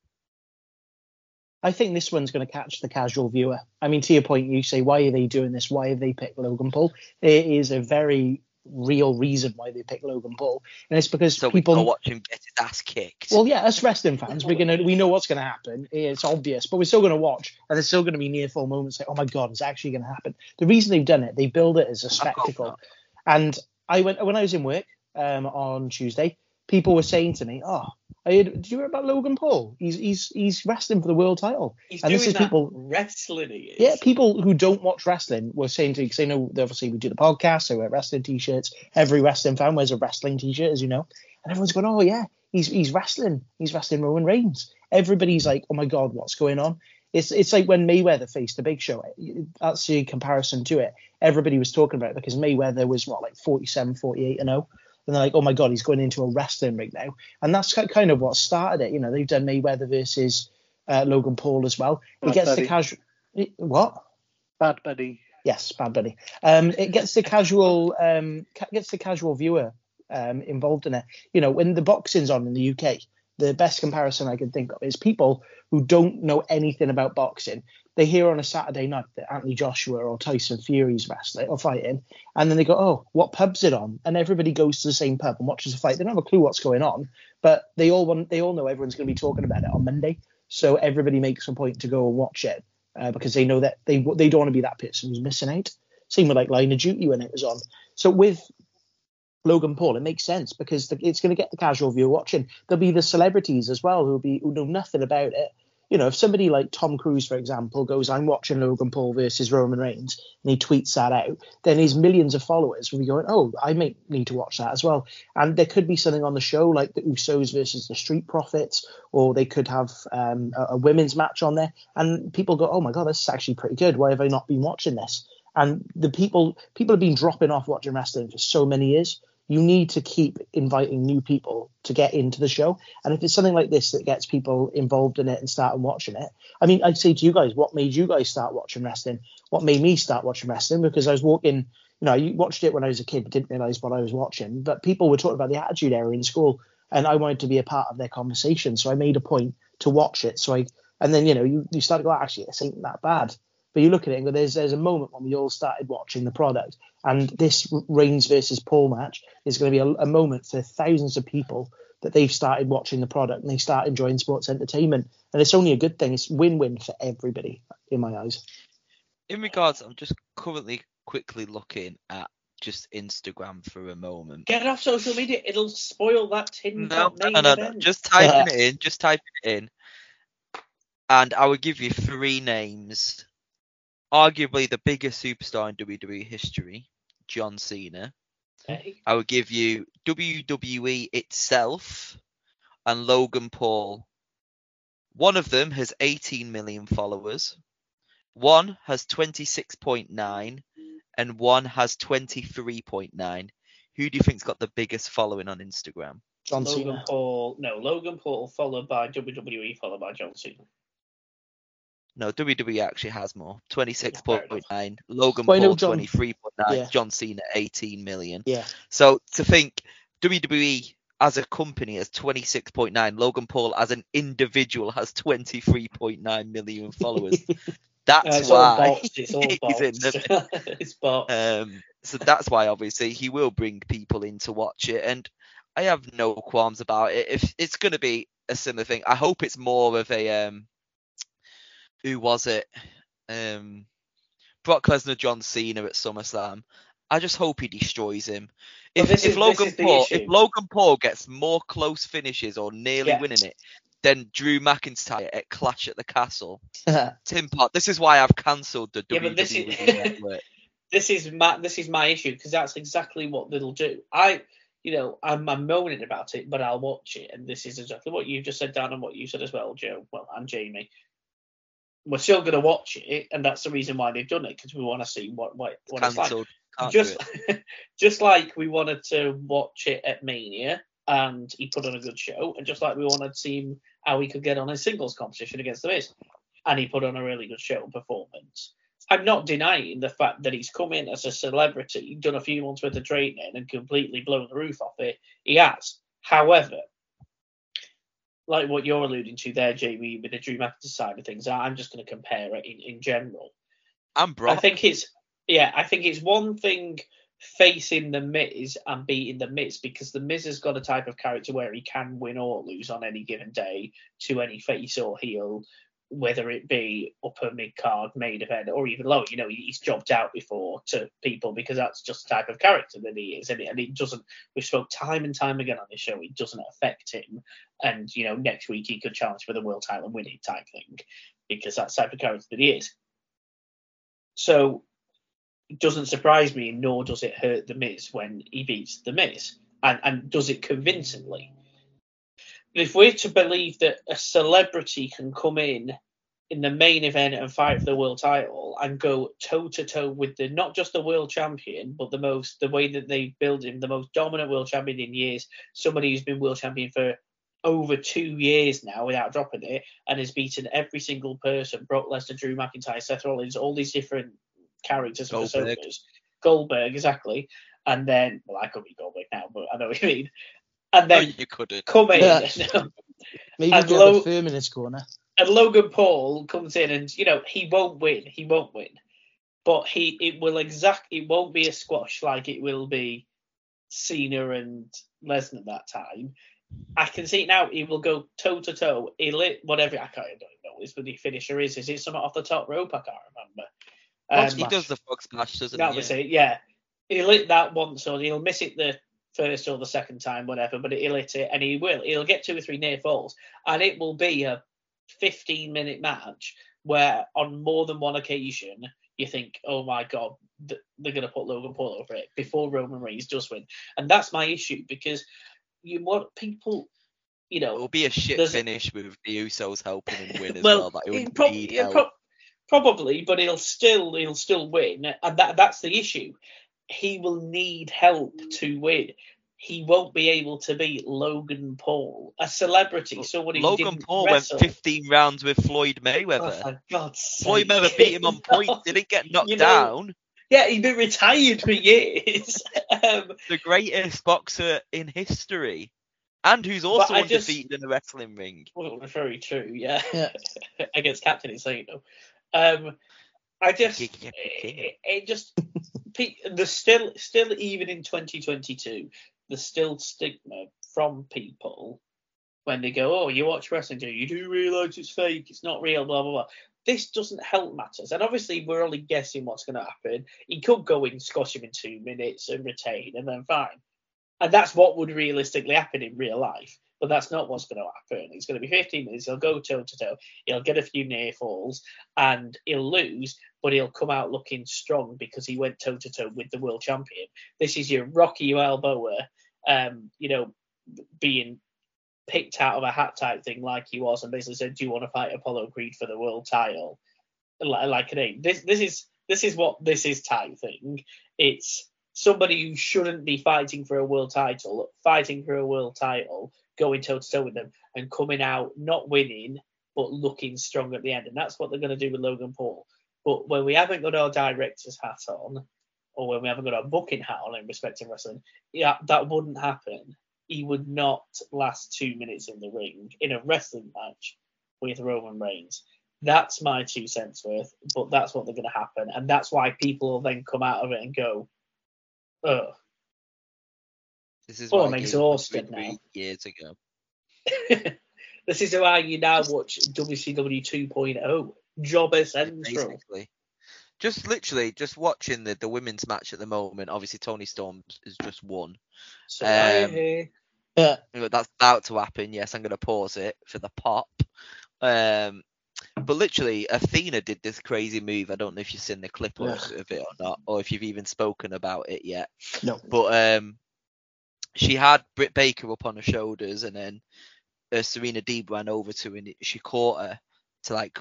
I think this one's going to catch the casual viewer. I mean, to your point, you say, why are they doing this? Why have they picked Logan Paul? It is a very real reason why they picked Logan Paul, and it's because so people watch him get his ass kicked. Well, yeah, us wrestling fans, we're gonna we know what's gonna happen. It's obvious, but we're still gonna watch, and there's still gonna be near fall moments like, oh my god, it's actually gonna happen. The reason they've done it, they build it as a spectacle. And I went when I was in work um, on Tuesday, people were saying to me, oh I heard, did you hear about Logan Paul? He's he's he's wrestling for the world title. He's and doing this is that people wrestling. He is. Yeah, people who don't watch wrestling were saying to me because they know obviously we do the podcast, so we wear wrestling t-shirts. Every wrestling fan wears a wrestling t-shirt, as you know, and everyone's going, "Oh yeah, he's he's wrestling. He's wrestling Roman Reigns." Everybody's like, "Oh my god, what's going on?" It's it's like when Mayweather faced the Big Show. That's the comparison to it. Everybody was talking about it because Mayweather was what like 47, 48 and 0 and they're like, oh my god, he's going into a wrestling ring now, and that's kind of what started it. You know, they've done Mayweather versus uh, Logan Paul as well. Bad it gets buddy. the casual. What? Bad Bunny. Yes, Bad Bunny. Um, it gets the casual um, gets the casual viewer um, involved in it. You know, when the boxing's on in the UK, the best comparison I can think of is people who don't know anything about boxing. They hear on a Saturday night that Anthony Joshua or Tyson Fury's wrestling or fighting, and then they go, "Oh, what pub's it on?" And everybody goes to the same pub and watches the fight. They don't have a clue what's going on, but they all want, they all know everyone's going to be talking about it on Monday. So everybody makes a point to go and watch it uh, because they know that they they don't want to be that person who's missing out. Same with like Line of Duty when it was on. So with Logan Paul, it makes sense because the, it's going to get the casual viewer watching. There'll be the celebrities as well who'll be who know nothing about it. You know, if somebody like Tom Cruise, for example, goes, "I'm watching Logan Paul versus Roman Reigns," and he tweets that out, then his millions of followers will be going, "Oh, I may need to watch that as well." And there could be something on the show like the Usos versus the Street Profits, or they could have um, a, a women's match on there, and people go, "Oh my god, this is actually pretty good. Why have I not been watching this?" And the people people have been dropping off watching wrestling for so many years you need to keep inviting new people to get into the show. And if it's something like this that gets people involved in it and start watching it, I mean, I'd say to you guys, what made you guys start watching wrestling? What made me start watching wrestling? Because I was walking, you know, I watched it when I was a kid, but didn't realize what I was watching, but people were talking about the Attitude Era in school, and I wanted to be a part of their conversation. So I made a point to watch it. So I, and then, you know, you, you start to go, actually, this ain't that bad. But you look at it and go, there's there's a moment when we all started watching the product, and this Reigns versus Paul match is going to be a, a moment for thousands of people that they've started watching the product and they start enjoying sports entertainment, and it's only a good thing. It's win-win for everybody in my eyes. In regards, I'm just currently quickly looking at just Instagram for a moment. Get off social media. It'll spoil that tin. No, no, no, no, Just typing it in. Just typing it in. And I will give you three names arguably the biggest superstar in WWE history, John Cena. Okay. I would give you WWE itself and Logan Paul. One of them has 18 million followers. One has 26.9 and one has 23.9. Who do you think's got the biggest following on Instagram? John Logan Cena. Paul. No, Logan Paul followed by WWE followed by John Cena. No, WWE actually has more. 26.9. Logan well, Paul John, 23.9. Yeah. John Cena 18 million. Yeah. So to think WWE as a company has 26.9. Logan Paul as an individual has 23.9 million followers. That's why it's all he's in the, it's bots. Um, so that's why obviously he will bring people in to watch it, and I have no qualms about it. If it's going to be a similar thing, I hope it's more of a um, who was it? Um, Brock Lesnar, John Cena at SummerSlam. I just hope he destroys him. If, well, if is, Logan Paul, if Logan Paul gets more close finishes or nearly yeah. winning it, then Drew McIntyre at Clash at the Castle. Tim Pot. This is why I've cancelled the yeah, WWE this is, network. this is my this is my issue because that's exactly what they'll do. I, you know, I'm, I'm moaning about it, but I'll watch it, and this is exactly what you just said, Dan, and what you said as well, Joe. Well, and Jamie we're still going to watch it, and that's the reason why they've done it because we want to see what what, what it's like. Can't Just it. just like we wanted to watch it at Mania, and he put on a good show, and just like we wanted to see how he could get on his singles competition against the Miz, and he put on a really good show and performance. I'm not denying the fact that he's come in as a celebrity, done a few months with the training, and completely blown the roof off it. He has. However, like what you're alluding to there, Jamie, with the Drew McIntyre side of things, I'm just going to compare it in, in general. I'm Brock. I think it's yeah, I think it's one thing facing the Miz and beating the Miz because the Miz has got a type of character where he can win or lose on any given day to any face or heel, whether it be upper mid card, main event, or even lower. You know, he's jobbed out before to people because that's just the type of character that he is, and it, and it doesn't. We've spoke time and time again on this show. It doesn't affect him, and you know, next week he could challenge for the world title and win it type thing because that's the type of character that he is. So it doesn't surprise me, nor does it hurt the Miz when he beats the Miz, and and does it convincingly. If we're to believe that a celebrity can come in in the main event and fight for the world title and go toe to toe with the not just the world champion, but the most the way that they build him, the most dominant world champion in years, somebody who's been world champion for over two years now without dropping it, and has beaten every single person, Brock Lesnar, Drew McIntyre, Seth Rollins, all these different characters Goldberg. personas. Goldberg, exactly. And then, well, I could be Goldberg now, but I know what you mean. And no, then you couldn't. come in, Yeah. Maybe And get low- the firm in his corner. and Logan Paul comes in, and you know he won't win. He won't win, but he it will exact. It won't be a squash like it will be Cena and Lesnar that time. I can see it now. He will go toe to toe. He lit whatever. I can't I don't know what his bloody finisher is. Is it something off the top rope? I can't remember. Frog Um, he does the frog splash, doesn't that he? was Yeah. it. Yeah, he lit that once, or he'll miss it the first or the second time, whatever. But he'll hit it, and he will. He'll get two or three near falls, and it will be a 15 minute match where, on more than one occasion, you think, "Oh my god, th- they're going to put Logan Paul over it before Roman Reigns does win," and that's my issue because you want people, you know, It will be a shit finish with the Usos helping him win as well, well. Like, he he prob- help. prob- probably, but he'll still he'll still win, and that that's the issue. He will need help to win. He won't be able to beat Logan Paul, a celebrity, someone who Logan didn't Paul wrestle. went 15 rounds with Floyd Oh, Mayweather. for God's sake. Floyd Mayweather beat him on point. Didn't get knocked You know- down. Yeah, he'd been retired for years. um, The greatest boxer in history, and who's also I just- undefeated in the wrestling ring. well, very true. Yeah, Yeah. against Captain Insano. Um, I just it, it just there's still still even in 2022 there's still stigma from people when they go oh you watch wrestling do you? Do realize it's fake it's not real blah blah blah. This doesn't help matters. And obviously we're only guessing what's going to happen. He could go in squash him in two minutes and retain and then fine. And that's what would realistically happen in real life but that's not what's going to happen. It's going to be 15 minutes he'll go toe to toe he'll get a few near falls and he'll lose but he'll come out looking strong because he went toe to toe with the world champion. This is your Rocky Balboa, um, you know, being picked out of a hat type thing like he was, and basically said, "Do you want to fight Apollo Creed for the world title?" Like, like aim. This this is this is what this is type thing. It's somebody who shouldn't be fighting for a world title, fighting for a world title, going toe to toe with them, and coming out not winning but looking strong at the end, and that's what they're going to do with Logan Paul. But when we haven't got our director's hat on, or when we haven't got our booking hat on in respect to wrestling, yeah, that wouldn't happen. He would not last two minutes in the ring in a wrestling match with Roman Reigns. That's my two cents worth, but that's what they're going to happen, and that's why people will then come out of it and go, "Oh, This is Oh, I'm exhausted now. years ago. this is why you now watch WCW 2.0, Jobber Central." basically. Just literally, just watching the, the women's match at the moment. Obviously, Toni Storm has just won. So Um, I- Yeah. That's about to happen. Yes, I'm going to pause it for the pop. Um, but literally, Athena did this crazy move. I don't know if you've seen the clip of, of it or not, or if you've even spoken about it yet. No. But um, she had Britt Baker up on her shoulders, and then uh, Serena Deeb ran over to her and she caught her to like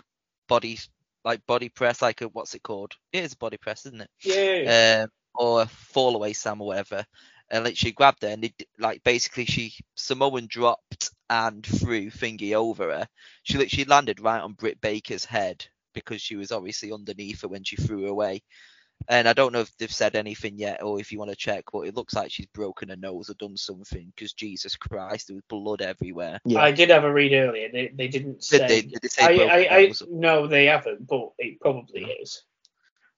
body like body press, like a what's it called? It is a body press, isn't it? Yeah. Um, or a fall away Sam or whatever. And she grabbed her and it, like basically she Samoan dropped and threw thingy over her. She literally landed right on Britt Baker's head because she was obviously underneath her when she threw her away. And I don't know if they've said anything yet or if you want to check, but it looks like she's broken her nose or done something because Jesus Christ, there was blood everywhere. Yeah. I did have a read earlier. They, they didn't say. Did they, did they say I, broken I, I, nose? no, they haven't, but it probably is.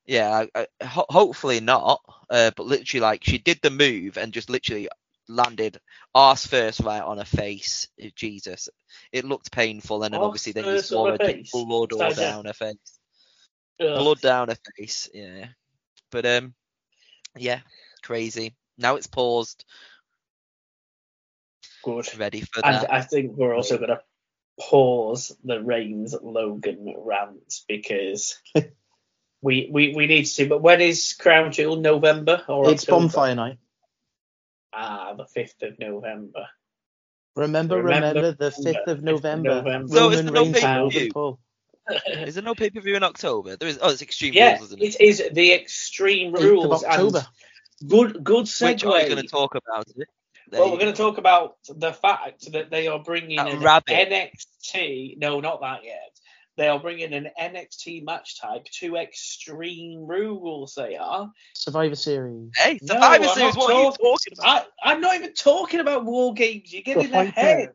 Yeah, I, I, ho- hopefully not. Uh, but literally, like she did the move and just literally landed arse first right on her face. Eh, Jesus, it looked painful, and then Arse obviously then you saw her her just face? blood all down. down her face, Ugh. blood down her face. Yeah, but um, yeah, crazy. Now it's paused, Good. ready for And that. I think we're also going to pause the Reigns Logan rant because we, we we need to see. But when is Crown Jewel? November or It's October? bonfire night. Ah, the fifth of November. Remember, Remember, remember, the 5th of November. November. So is Roman there no Reigns and Paul. Is there no pay per view in October? There is. Oh, it's Extreme yeah, Rules, isn't it? it is the Extreme 8th of Rules October. and good good Which are you segue. going to talk about it? There Well, we're going to talk about the fact that they are bringing That an rabbit. NXT. No, not that yet. They are bringing an NXT match type to Extreme Rules. They are. Survivor Series. Hey, Survivor I'm Series. not What are you talking- talking about? I, I'm not even talking about war games. You're getting The fight ahead.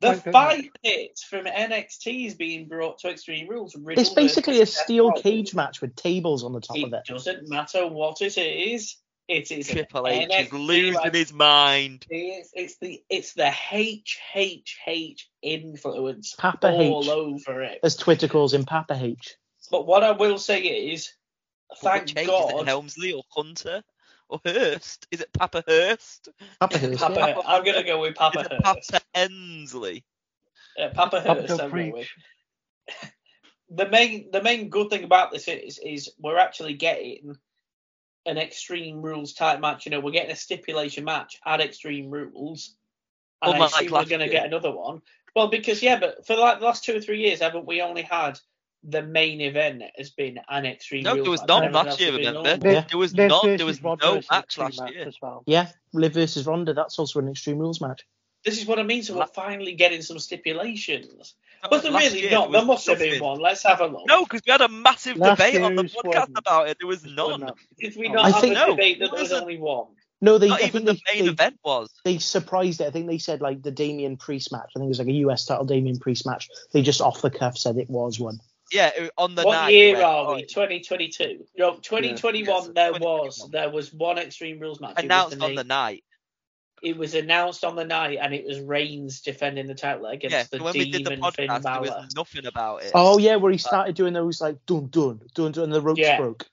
Pit. The oh, Fight pit. from NXT is being brought to Extreme Rules. Riddle It's basically a steel Rollins. cage match with tables on the top of It it. doesn't matter what it is. It is Triple H is losing match. his mind. It's, it's the it's the HHH influence Papa all H. over it. As Twitter calls him, Papa H. But what I will say is, thank Which H? Is it God, Helmsley or Hunter or Hearst? Is it Papa Hearst? Papa Hearst. Papa. yeah. I'm gonna go with Papa Is it Hearst. Papa Hensley? Uh, Papa Papa Hearst. don't I'm with. The main the main good thing about this is is we're actually getting an Extreme Rules type match. You know, we're getting a stipulation match at Extreme Rules. And Unlike I assume we're going to year. get another one. Well, because yeah, but for like the last two or three years, haven't we only had the main event has been an Extreme rules. No, there was match, none last year. Remember? Yeah. There was Liv not. There was Ronda no is match last match year. As well. Yeah, Liv versus Ronda. That's also an Extreme Rules match. This is what I mean. So we're finally getting some stipulations. That But was there really year, not. there There was must have been one. Let's have a look. No, because we had a massive Last debate on the was podcast one. about it. There was none. Did we I have think- a No, that there was wasn't. only one? No, they. Not I even think the they, main they, event was. they surprised it. I think they said like the Damien Priest match. I think it was like a US title Damien Priest match. They just off the cuff said it was one. Yeah, on the night. what night. year are oh, we? 2022. No, 2021. Yes, there 2021. was there was one Extreme Rules match. It was Announced the on the night. It was announced on the night, and it was Reigns defending the title against Yeah, the so when we did the Demon Finn podcast, there Balor. was nothing about it. Oh yeah, where he started doing those like dun dun dun dun, and the ropes Yeah. broke.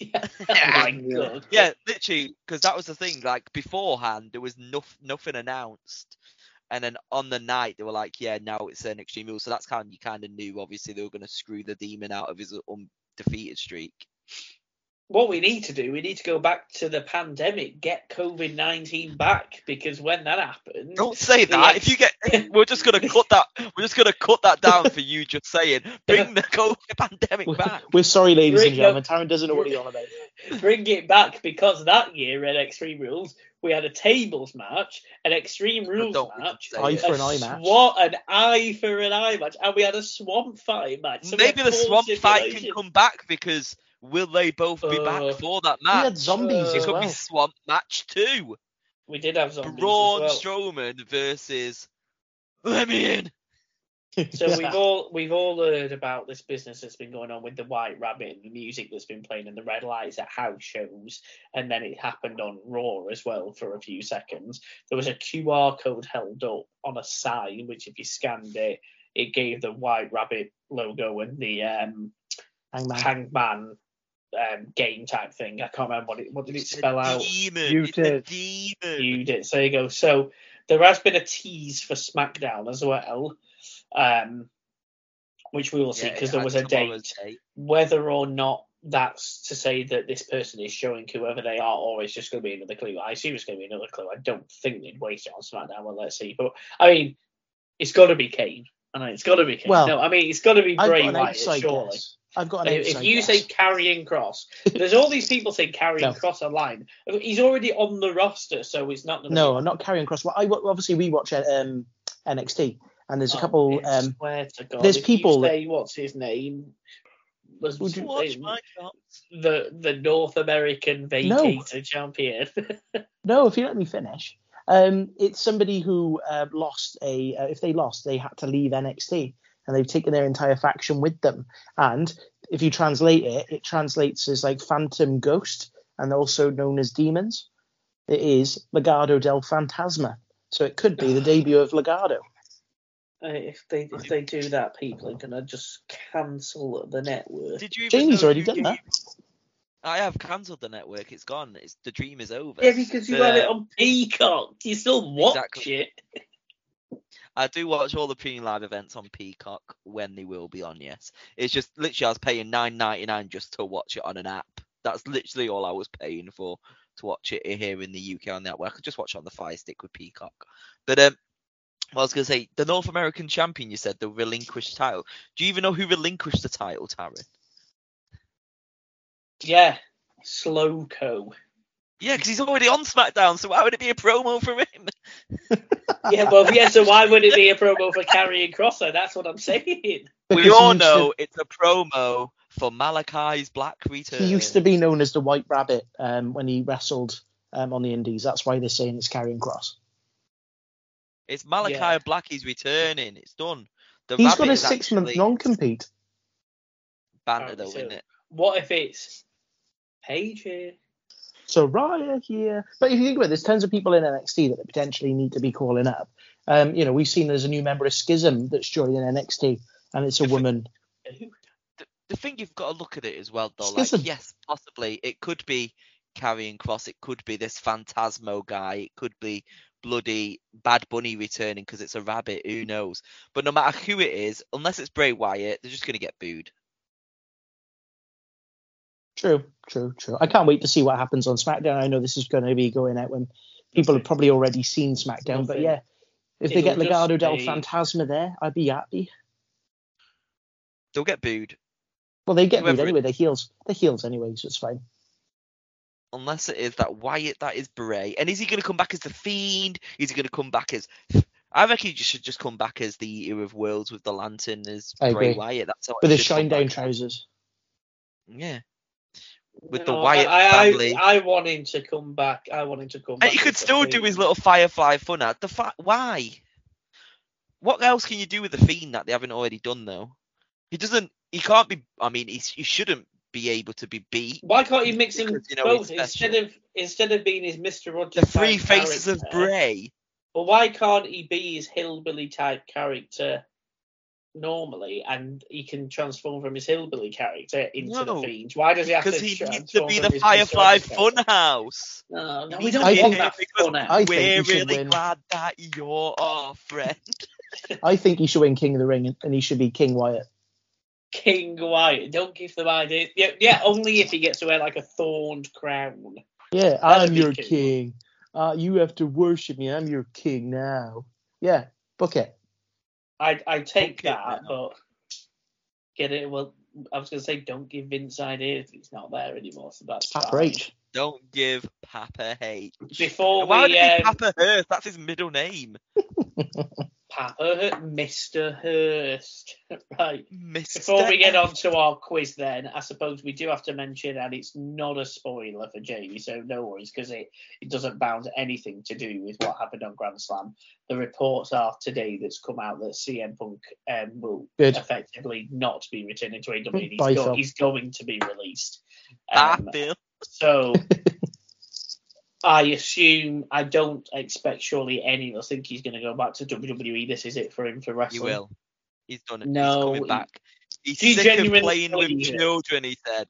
oh my. Yeah, literally, because that was the thing. Like beforehand, there was no, nothing announced, and then on the night they were like, "Yeah, now it's an extreme rule." So that's kind of you kind of knew. Obviously, they were going to screw the demon out of his undefeated streak. What we need to do, we need to go back to the pandemic, get COVID 19 back, because when that happened. Don't say that. ex- If you get, we're just gonna cut that. We're just gonna cut that down for you just saying, bring the COVID pandemic We're, back. we're sorry, ladies Rick, and gentlemen. Taron doesn't know what he's on about. bring it back because that year at Extreme Rules we had a tables match, an Extreme Rules match, say Eye for an eye match. Swat, an eye for an eye match, and we had a swamp fight match. So Maybe the swamp fight can come back because will they both be Uh, back for that match? We had zombies Uh, it as could well. be swamp match two. We did have zombies Braun as well. Strowman versus. Let me in. So we've all we've all heard about this business that's been going on with the White Rabbit and the music that's been playing and the red lights at house shows, and then it happened on Raw as well for a few seconds. There was a QR code held up on a sign, which if you scanned it, it gave the White Rabbit logo and the um, Hangman. Hangman um, game type thing. I can't remember what it what did it It's a spell out. Demon. You it's a did. demon. You did. So you go. So there has been a tease for SmackDown as well, um, which we will see because it there was a tomorrow's date. Whether or not that's to say that this person is showing whoever they are, or it's just going to be another clue. I assume it's going to be another clue. I don't think they'd waste it on SmackDown. Well, let's see. But I mean, it's got to be Kane. I know it's got to be Kane. Well, no, I mean it's got to be I've Bray Wyatt, surely. guess. I've got an If you guess. say Karrion Kross, there's all these people saying carrying No. cross online. He's already on the roster, so it's not going to. no, I'm not Karrion Kross. Well, I obviously we watch um, NXT, and there's a Oh, couple. I Um, swear to God, there's if people You that- what's his name? Was Would you- Watch my shots. the the North American vacator champion? no, if you let me finish, um, it's somebody who uh, lost a. Uh, if they lost, they had to leave NXT, and they've taken their entire faction with them. And if you translate it, it translates as like Phantom Ghost, and also known as demons. It is Legado del Fantasma, so it could be the debut of Legado. Uh, if they if they do that, people are gonna just cancel the network. Did you even Jamie's already you done did- that. I have cancelled the network. It's gone. It's the dream is over. Yeah, because you The- had it on Peacock. You still watch Exactly. it. I do watch all the premium live events on Peacock when they will be on. Yes, it's just literally I was paying nine ninety nine just to watch it on an app. That's literally all I was paying for to watch it here in the UK on the app. Where I could just watch it on the Fire Stick with Peacock. But um, what I was gonna say, the North American champion, you said the relinquished title. Do you even know who relinquished the title, Taryn? Yeah, Slowco. Yeah, because he's already on SmackDown, so why would it be a promo for him? Yeah, well, yeah. So why would it be a promo for carrying Crosser? That's what I'm saying. we all know to- it's a promo for Malakai's Black Return. He used to be known as the White Rabbit um, when he wrestled um, on the Indies. That's why they're saying it's Karrion Kross. It's Malakai Yeah. Black. He's returning. It's done. The He's rabbit got a six month non compete. banter though, so. isn't it? What if it's Paige here? So Raya here. But if you think about it, there's tons of people in NXT that potentially need to be calling up. Um, you know, we've seen there's a new member of Schism that's joining NXT, and it's a woman. The, the thing you've got to look at it as well, though. Schism. Like, yes, possibly it could be Karrion Kross. It could be this Phantasmo guy. It could be bloody Bad Bunny returning because it's a rabbit. Who mm. knows? But no matter who it is, unless it's Bray Wyatt, they're just gonna get booed. True, true, true. I can't wait to see what happens on SmackDown. I know this is going to be going out when people have probably already seen SmackDown, but yeah, if they get It'll just Legado del be- Fantasma there, I'd be happy. They'll get booed Well, they get Whoever booed it- anyway. They're heels. They're heels anyway, so it's fine. Unless it is that Wyatt that is Bray. And is he gonna come back as the Fiend? Is he gonna come back as? I reckon he just should just come back as the Eater of Worlds with the lantern as I Bray agree. Wyatt. That's how it With his shine down back. trousers. Yeah. With the No, Wyatt I, I, family. I, I want him to come back. I want him to come And back. he could still do his little Firefly fun ad. The fa- why? What else can you do with the Fiend that they haven't already done though? He doesn't. He can't be. I mean, he's, he shouldn't be able to be beat. Why can't you mix him Because, you know, both instead of instead of being his Mister Rogers? The three type faces of character, Bray. But why can't he be his hillbilly type character normally, and he can transform from his hillbilly character into No, the Fiend? Why does he have Because to he needs to be the. Firefly Funhouse. No, no, we don't to be want that because fun out. We're he really win. glad that you're our friend. I think he should win King of the Ring, and he should be King Wyatt. King Wyatt. Don't give them ideas. Yeah, yeah, only if he gets to wear like a thorned crown. Yeah, That'd I'm your cool. king. Uh, you have to worship me. I'm your king now. Yeah, book it. I I take Okay, that, but get it. Well, I was gonna say don't give Vince ideas. He's not there anymore, so that's Papa fine. H. Don't give Papa H. Before Why would we it be um, Papa Hearst? That's his middle name. Papa Mr. Hearst, right? Mr. Before we get on to our quiz, then I suppose we do have to mention, and it's not a spoiler for Jamie, so no worries because it, it doesn't bound anything to do with what happened on Grand Slam. The reports are today that's come out that CM Punk um, will Good. effectively not be returning to AEW. He's, go- he's going to be released. Ah, Um, Bill. so I assume I don't expect surely any of us think he's going to go back to WWE. This is it for him for wrestling. He will. He's done it. No, He's coming he- back. He's Do you sick of playing with it? children, he said.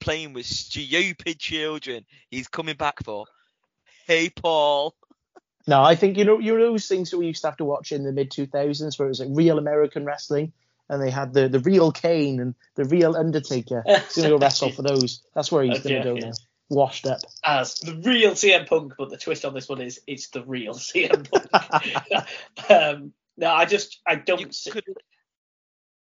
Playing with stupid children. He's coming back for. Hey, Paul. No, I think you know you know those things that we used to have to watch in the mid 2000s where it was like real American wrestling, and they had the the real Kane and the real Undertaker. He's gonna go wrestle for those. That's where he's Okay, gonna go okay. now. Washed up. As the real CM Punk, but the twist on this one is it's the real CM Punk. um, no, I just I don't. see- could,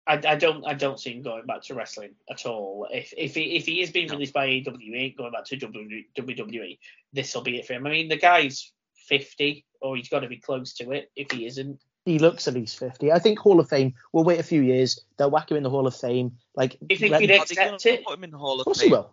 I, I don't I don't see him going back to wrestling at all. If if he if he is being No. released by AEW, he ain't going back to WWE. This will be it for him. I mean, the guy's fifty, or he's got to be close to it. If he isn't, He looks at least 50. I think Hall of Fame, we'll wait a few years. They'll whack him in the Hall of Fame. Like, Do you think he'd they gonna accept it? Put him in the Hall of of course he Fame. will.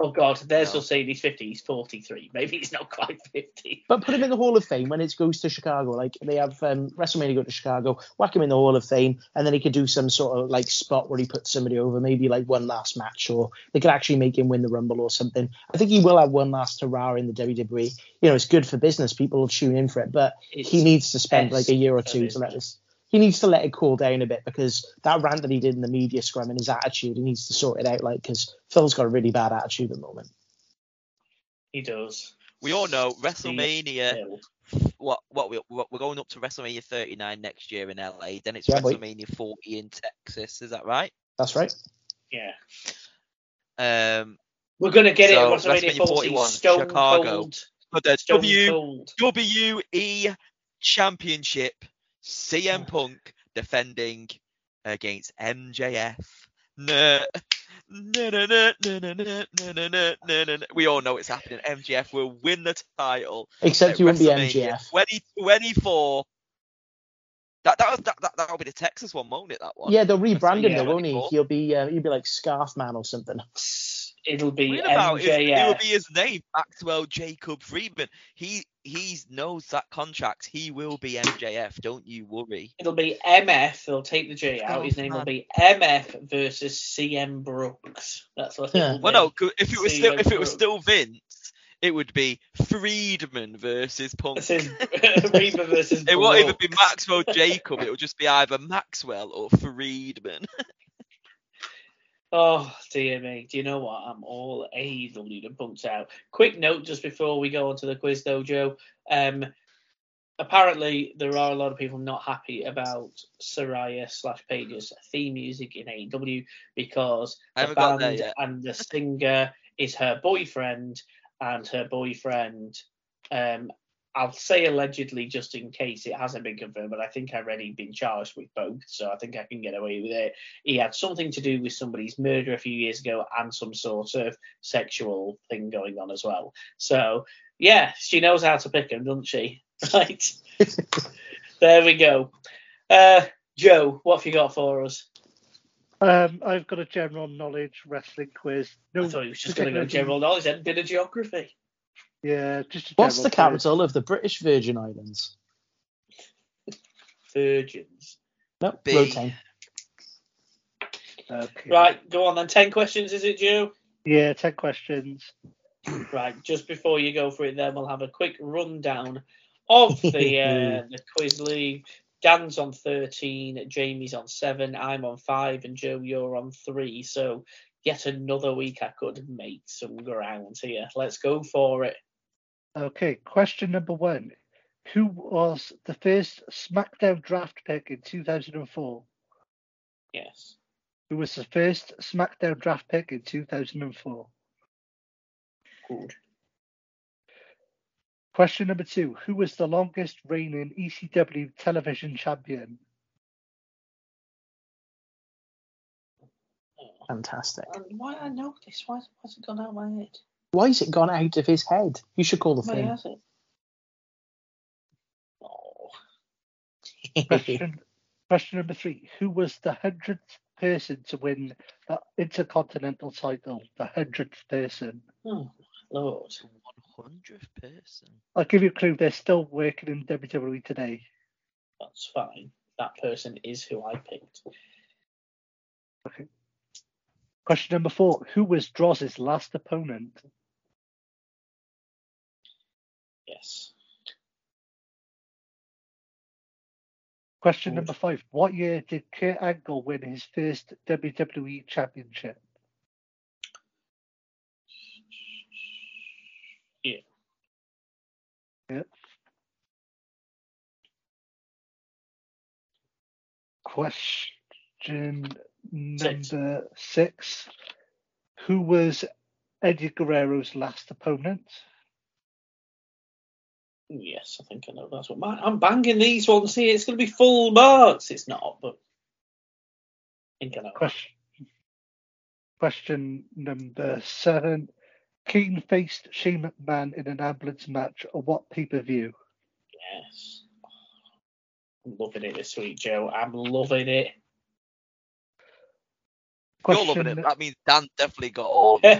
Oh god, there's No. will say he's fifty. He's forty three. Maybe he's not quite fifty. But put him in the Hall of Fame when it goes to Chicago. Like they have um, WrestleMania go to Chicago, whack him in the Hall of Fame, and then he could do some sort of like spot where he puts somebody over, maybe like one last match, or they could actually make him win the Rumble or something. I think he will have one last hurrah in the WWE. You know, it's good for business; people will tune in for it. But It's, he needs to spend like a year or two to let this. He needs to let it cool down a bit because that rant that he did in the media scrum and his attitude, he needs to sort it out. Like, because Phil's got a really bad attitude at the moment. he does. We all know WrestleMania. What what we what, we're going up to WrestleMania 39 next year in LA. Then it's Yeah, boy. WrestleMania 40 in Texas. Is that right? That's right. Yeah. Um, We're gonna get So, it at WrestleMania WrestleMania 40. 41, Stone Chicago. Cold. but the Stone W Cold. WWE Championship, CM Punk defending against MJF. No, no, no, no, no, no, no, no, no, no, no. We all know it's happening. MJF will win the title. Except he won't be MJF. 2024. That that was that, that that'll be the Texas one, won't it? That one. Yeah, they'll rebrand him though, won't he? He'll be uh, he'll be like Scarf Man or something. It'll be Read about it. It will be his name, Maxwell Jacob Friedman. He he knows that contract. He will be MJF. Don't you worry. It'll be MF. They'll take the J out. His Scarf name will be MF versus CM Brooks. That's what Yeah. it'll. Well, no, if it was CM still if it was still Vince, it would be Friedman versus Punk. This is versus It won't even be Maxwell Jacob. It will just be either Maxwell or Friedman. Oh dear me. Do you know what? I'm all AEW and pumped out. Quick note just before we go on to the quiz though, Joe. Um apparently there are a lot of people not happy about Saraya slash Paige's theme music in AEW because the haven't got there band and the singer is her boyfriend and her boyfriend um I'll say allegedly just in case it hasn't been confirmed, but I think I've already been charged with both, so I think I can get away with it. He had something to do with somebody's murder a few years ago and some sort of sexual thing going on as well. So yeah, she knows how to pick him, doesn't she? Right. there we go. Uh, Joe, what have you got for us? Um, I've got a general knowledge wrestling quiz. No, I thought he was just going to go general knowledge and bit of geography. Yeah, just a What's the quiz. capital of the British Virgin Islands? Virgins. No, B. Rotan. Okay. Right, go on then. Ten questions, is it, Joe? Yeah, ten questions. Right, just before you go for it, then we'll have a quick rundown of the uh, the quiz league. Dan's on thirteen, Jamie's on seven, I'm on five, and Joe, you're on three. So yet another week I could make some ground here. Let's go for it. Okay, question number one. Who was the first SmackDown draft pick in 2004? Yes. Who was the first SmackDown draft pick in 2004? Good. Question number two. Who was the longest reigning ECW television champion? Oh. Fantastic. And why I know this? Why has it gone out of my head? Why has it gone out of his head? You should call the Why thing. has it? Oh, Question, question number three. Who was the hundredth person to win the Intercontinental title? The hundredth person. oh Lord. 100th person. I'll give you a clue. They're still working in WWE today. That's fine. That person is who I picked. Okay. Question number four. Who was Droz's last opponent? Yes. Question number five. What year did Kurt Angle win his first WWE championship? Yeah. Yep. Question Six. number six. Who was Eddie Guerrero's last opponent? Yes, I think I know that's what my, I'm banging these ones here. It's going to be full marks. It's not, but I think I know. Question. Question number seven. Kane faced Shane McMahon in an ambulance match on what pay per view? Yes. I'm loving it this week, Joe. I'm loving it. You're loving it. That means Dan definitely got all.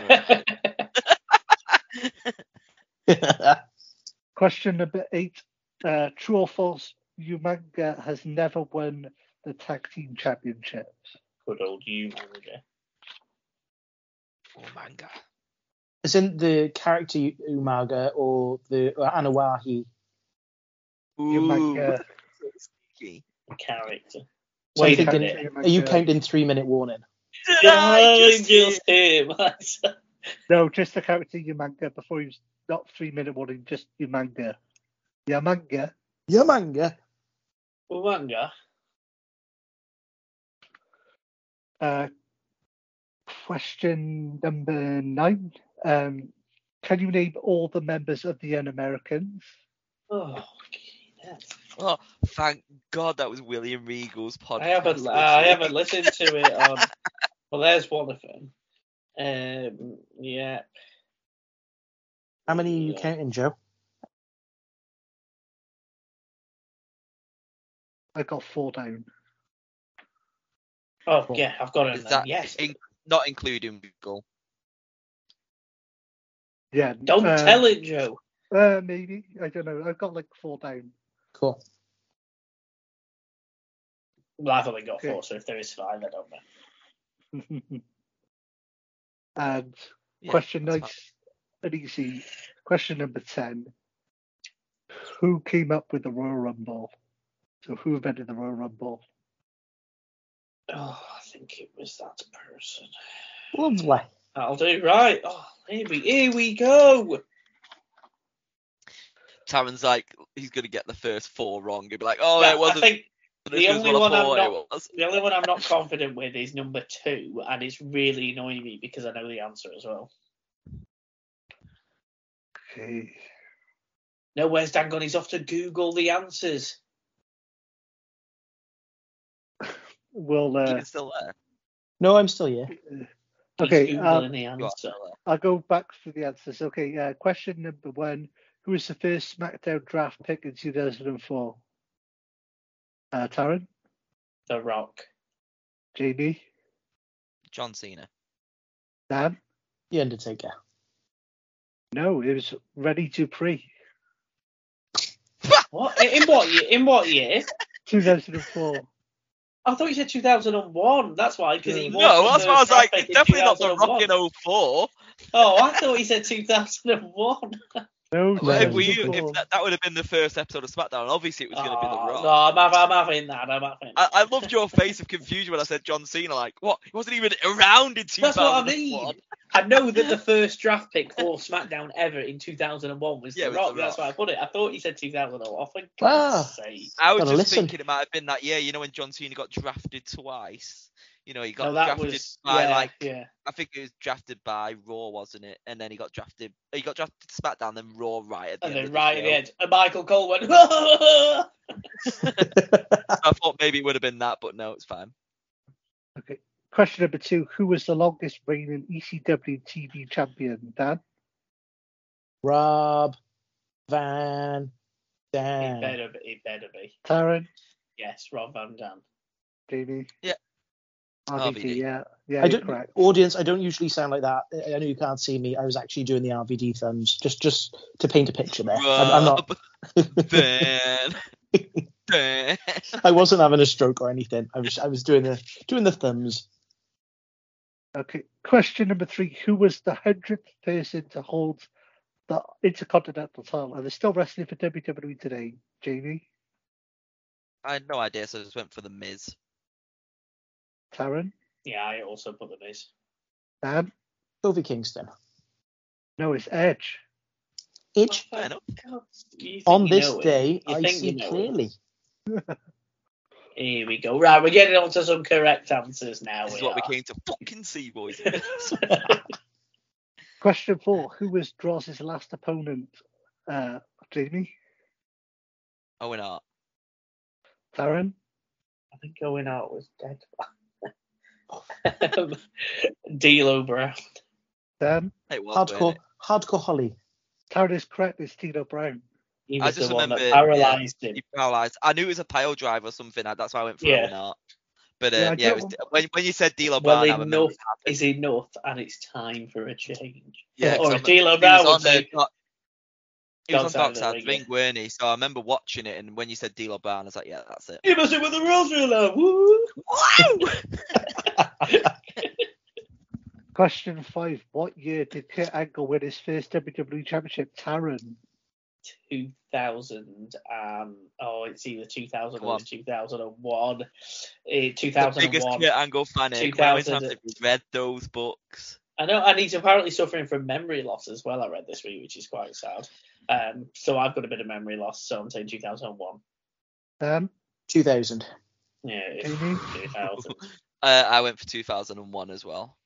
of them. Question number eight. Uh, true or false? Umanga has never won the tag team championships. Good old you manager. oh. Isn't the character Umaga or the or Anawahi? Umanga. Character. So Wait a minute. Are you counting three minute warning? I just him. No, just the character Umanga before he was not three minute warning, just Umanga. Yamanga. Yamanga. Umanga. Uh, question number nine. Um, can you name all the members of the Un Americans? Oh. Oh, thank God that was William Regal's podcast. I haven't. this I haven't listened to it on. Well, there's one of them. Um. Yeah. How many are you Yeah. counting, Joe? I got four down. Oh, Cool. yeah. I've got it. then. that Yes. in- not including Regal? Yeah. Don't uh, tell it, Joe. Uh, maybe. I don't know. I've got like four down. Cool. Well, I've only got Okay. four, so if there is five, I don't know. and Yeah, question that's nice and easy. Question number 10. Who came up with the Royal Rumble? So who invented the Royal Rumble? Oh, I think it was that person. Lovely. That'll do. Right. Oh, here we here we go. Taron's like he's gonna get the first four wrong. He'll be like, oh, Yeah, it wasn't. I think this the only one I'm not- the only one I'm not confident with is number two, and it's really annoying me because I know the answer as well. Okay. No, where's Dan gone? He's off to Google the answers. Well, uh, You're still there. No, I'm still here. He's okay. Googling the answer. I'll go back to the answers. Okay. Uh, question number one. Who was the first SmackDown draft pick in 2004? Uh, Taryn? The Rock. Jamie? John Cena. Dan? The Undertaker. No, it was René Duprée. What? In what year? In what year? 2004. I thought you said 2001. That's why, because he No, was. That's why I was like, draft pick in definitely not the Rock in 04. Oh, I thought he said 2001. No, Well, Well, if, we, if that, that would have been the first episode of SmackDown, obviously it was going to be the Oh, Rock. No, I'm, I'm having that. I'm having I, I loved your face of confusion when I said John Cena. Like, what? He wasn't even around in 2001. That's what I mean. I know that the first draft pick for SmackDown ever in 2001 was Yeah, The it was Rock. That's why I put it. I thought you said 2001. For Ah. God's sake. I was just listen. thinking it might have been that year. You know when John Cena got drafted twice. You know he got No, that drafted was by yeah, like yeah. I think it was drafted by Raw, wasn't it? And then he got drafted. He got drafted to SmackDown, then Raw right at the And end then of right the at the end, and Michael Cole went. I thought maybe it would have been that, but no, it's fine. Okay. Question number two. Who was the longest reigning ECW TV champion? Dan? Rob Van it Dam. better be. It better be. Taryn? Yes, Rob Van Dam. Jamie? Yeah. RVD, RVD. yeah. Yeah, I don't, correct. audience, I don't usually sound like that. I know you can't see me. I was actually doing the RVD thumbs, just just to paint a picture there. I'm, I'm not. Rob Van I wasn't having a stroke or anything. I was I was doing the doing the thumbs. Okay. Question number three. Who was the hundredth person to hold the Intercontinental title? Are they still wrestling for WWE today? Jamie? I had no idea, so I just went for the Miz. Taryn? Yeah, I also put the base. Dan? Kofi Kingston. No, it's Edge. Edge? Oh, Fair enough. God, you think On this day, I see you know it. clearly. Here we go. Right, we're getting on to some correct answers now. This is we what we came to fucking see, boys. Question four. Who was Droz's last opponent? Uh, Jamie? Owen Hart. Taryn? I think Owen out was dead. Um, D'Lo Brown. Dan, It was, Hardcore, hardcore Holly. Taryn is correct. It's Tino Brown. He I just the one that remember, yeah, him. He paralysed. I knew it was a pile drive or something. That's why I went for Yeah. Owen Hart. But uh, Yeah, yeah, it was, when, when you said D'Lo Well, Brown, I remember enough is enough, and it's time for a change. Yeah, or 'cause if D'Lo he was Brown would on, say, he was on Dockside of the Dockside ring, Ring, weren't he? So I remember watching it, and when you said D'Lo Brown, I was like, yeah, that's it. "You must have with the rules ruler." Woo! Question five. What year did Kurt Angle win his first WWE Championship? Taryn. 2000 um oh it's either 2000 or on. 2001 uh, The biggest 2001 Kurt Angle fan. eh? When I went to 2000 have read those books. I know and he's apparently suffering from memory loss as well I read this week which is quite sad um so I've got a bit of memory loss so I'm saying 2001 Dan, 2000. yeah 2000 Uh, I went for 2001 as well.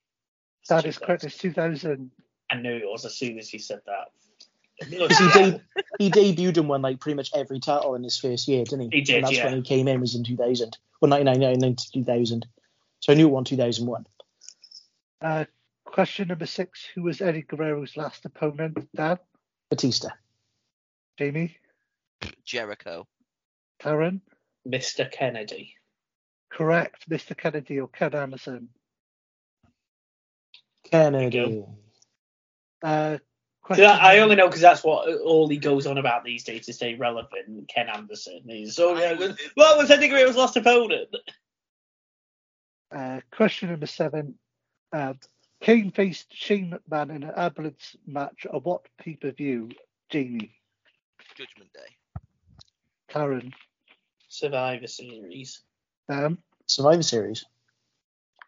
that is correct. It's 2000. I knew it was as soon as he said that he, de- he debuted and won like pretty much every title in his first year, didn't he? He did, And that's yeah. when he came in, was in 2000. Well, 1999 to 2000. So I knew it won 2001. Uh, question number six. Who was Eddie Guerrero's last opponent? Dan, Batista. Jamie, Jericho. Taryn. Mr Kennedy Correct. Mr. Kennedy or Ken Anderson. Kennedy. Uh, 'Cause question I I only know because that's what all he goes on about these days to stay relevant. Ken Anderson is. Oh yeah, well, what was Eddie Guerrero's last opponent? Uh, question number seven. Uh, Kane faced Shane McMahon in an ambulance match at what pay per view? Jamie, Judgment Day. Karen, Survivor Series. Dan, Survivor Series.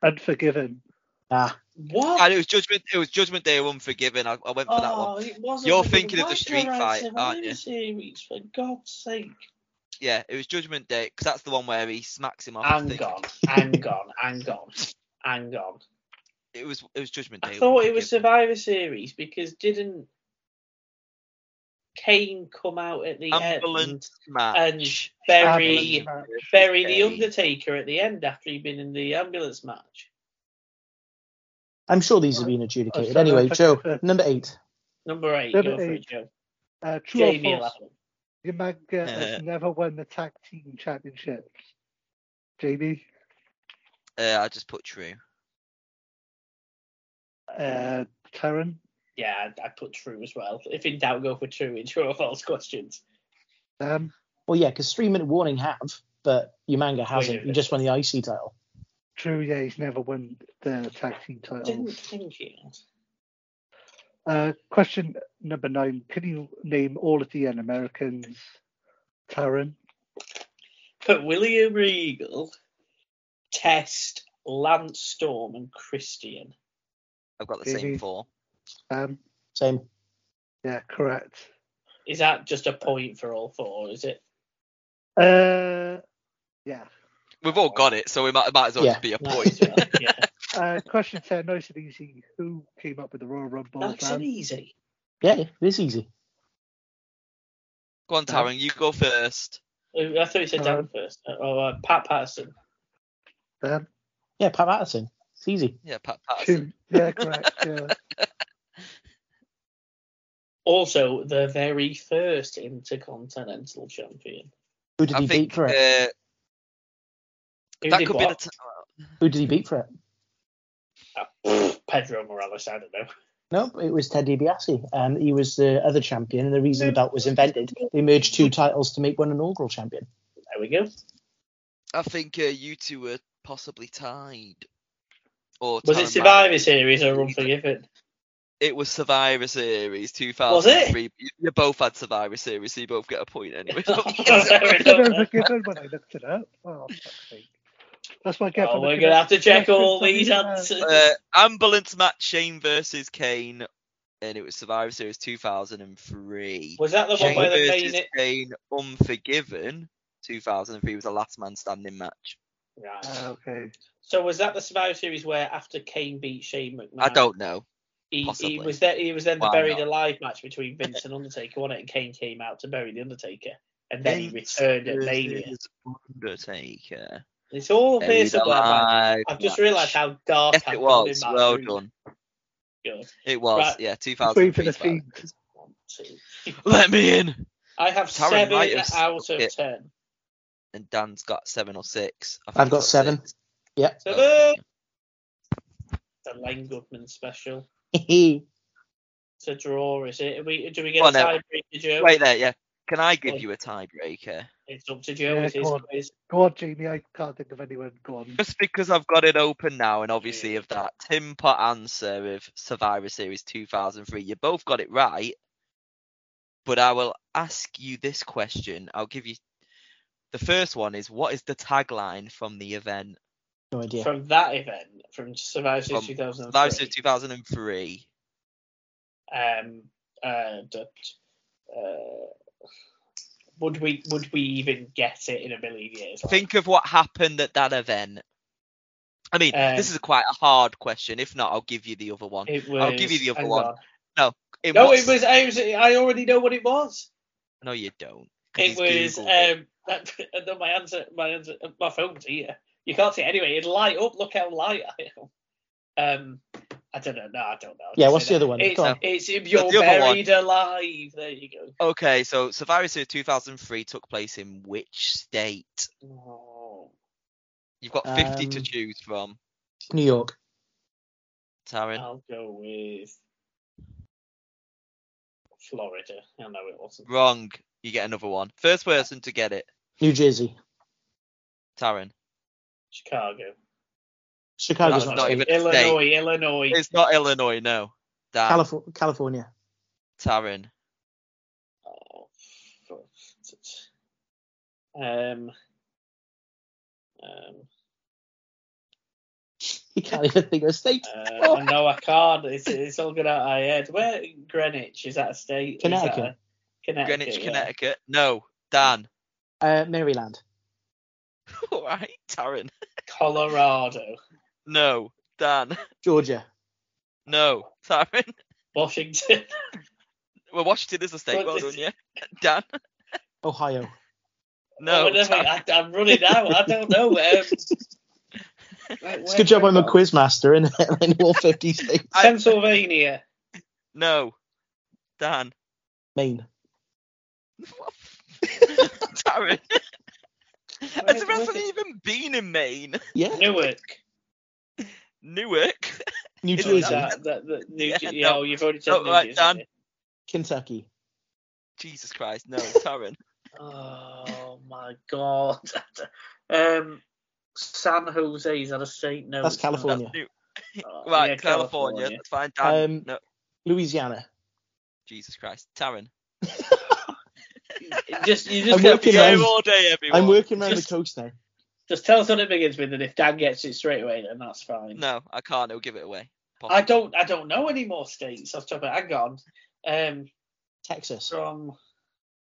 Unforgiven. Ah, What? And it was Judgment. It was Judgment Day. Unforgiven. I, I went for that one. it wasn't. You're thinking of the street did I fight, aren't you? Series, for God's sake. Yeah, it was Judgment Day because that's the one where he smacks him off. And gone, and gone, and gone, hang on, hang on. It was. It was Judgment Day. I thought it was Survivor Series because didn't Kane come out at the end ambulance and match. bury Ambulance match. bury the Undertaker at the end after he'd been in the ambulance match? I'm sure these have been adjudicated. sorry, Anyway, Joe, number eight. Number eight, Number go for it. Joe. Uh, true or Jamie false? eleven. Umaga has never won the tag team championships. Jamie, Uh, I just put true. uh, Taryn, Yeah, I, I put true as well. If in doubt, go for true in true or false questions. Dan, Well, yeah, because three minute warning have, but Umaga hasn't. Wait, He just won the IC title. true. Yeah, he's never won the tag team I didn't think he. Uh, question number nine. Can you name all of the un-Americans? Taryn, But William Regal, Test, Lance Storm, and Christian. I've got the Maybe. same four. Um, Same. yeah, correct. Is that just a point for all four? Is it? Uh, yeah. We've all got it, so we might, might as well Yeah. just be a point. well, yeah, Uh, question ten. Nice and easy. Who came up with the Royal Rumble? that's an Dan? easy. Yeah, it is easy. Go on, Taryn, you go first. Uh, I thought you said Dan first. Oh, uh, Pat Patterson. Dan? Yeah, Pat Patterson. It's easy. Yeah, Pat Patterson. Two. Yeah, correct. Yeah. Also, the very first Intercontinental Champion. Who did I he think beat for it? uh, Who that did could be the. T- Who did he beat for it? Uh, Pedro Morales. I don't know. No, it was Ted DiBiase. Um, he was the other champion, and the reason the belt was invented, they merged two titles to make one inaugural champion. There we go. I think uh, you two were possibly tied. Or Was it Survivor Series or Unforgiven? It was Survivor Series 2003. You, you both had Survivor Series, so you both get a point anyway. Fair I enough. was forgiven when I looked it up. Oh. That's what I get Oh, we're gonna have to check all these answers. uh, ambulance match Shane versus Kane, and it was Survivor Series 2003. Was that the one Shane where the versus main? Kane Unforgiven 2003 was a last man standing match. Right. Ah, okay. So was that the Survivor Series where after Kane beat Shane McMahon? I don't know. He, he was there. He was then the Why buried not? alive match between Vince and Undertaker, wasn't it? And Kane came out to bury the Undertaker, and then he Vince returned at Mania. versus Undertaker. It's all Buried here somewhere. I've just realised how dark Yes, it was. in Well room. done. Good. It was. Right. Yeah, Just waiting for 2003. the 's One, two. Let me in. I have Taryn seven have out of it. ten. And Dan's got seven or six. I think I've got he's seven. six. Yep. Seven. Okay. The Len Goodman special. Wait It's a draw, is it? Are we, do we get Go a on then. tiebreaker, Joe? Wait there, yeah. Can I give Go on. you a tiebreaker? It's up to Joe. Yeah, go on. quiz. Go on, Jamie. I can't think of anyone. Go on. Just because I've got it open now, and obviously of that Tim Pot answer of Survivor Series 2003, you both got it right. But I will ask you this question. I'll give you the first one is what is the tagline from the event? No idea. From that event, from Survivor Series 2003. Survivor Series 2003. um, uh, that, uh, would we would we even get it in a million years? Like, Think of what happened at that event. I mean, Um, this is quite a hard question. If not, I'll give you the other one. it was, I'll give you the other one. on. In No, what it was, I was. I already know what it was. No, you don't. It was. Googled it. Um, that, no, my answer. My answer. My phone's here. You can't see it anyway. It'd light up. Look how light I am. Um, I don't know. No, I don't know. Yeah, what's the that. other one? It's, Go on. it's if you're the other buried alive. There you go. Okay, so Survivor Series 2003 took place in which state? Oh. You've got 50 to Um, choose from. New York. Taryn. I'll go with Florida. I know it wasn't. Wrong. You get another one. First person to get it. New Jersey. Taryn. Chicago. Chicago's No, not, not even- a Illinois. Illinois. It's not Illinois, no. Dan. Calif- California. Taryn. Oh, fuck. Um. Um. You can't even think of a state. Uh, no, I can't. It's, it's all good out of my head. Where Greenwich is that a state? Is that Connecticut. a- Connecticut. Greenwich, yeah. Connecticut. No. Dan. Uh, Maryland. All right. Taryn. Colorado. No. Dan. Georgia. No. Taryn. Washington. Well, Washington is a state. What Well is- done, yeah. Dan. Ohio. No. Whatever, Taryn. I, I'm running out. I don't know. Um, It's a good job I'm a quiz master in in all 50 states. Pennsylvania. No. Dan. Maine. Taryn. Has Where- the where's wrestling it? even been in Maine? Yeah. Newark. Newark. New Is Oh, Jersey. that, that, that, New Yeah, Jer- no. oh, you've already said Oh, New right, Jersey. Dan. Kentucky. Jesus Christ, no, Taryn. Oh my god. um, San Jose is that a state? No, That's it's not. California. New- Oh, right, yeah, California. That's fine. Dan. Um, no, Louisiana. Jesus Christ, Taryn. Just you just I'm get working just, on- Game all day, everyone. I'm working around Just- the coast now. just tell us what it begins with, and if Dan gets it straight away, then that's fine. No, I can't. It'll give it away. I don't. I don't know any more states off the top of Hang on. Um, Texas. from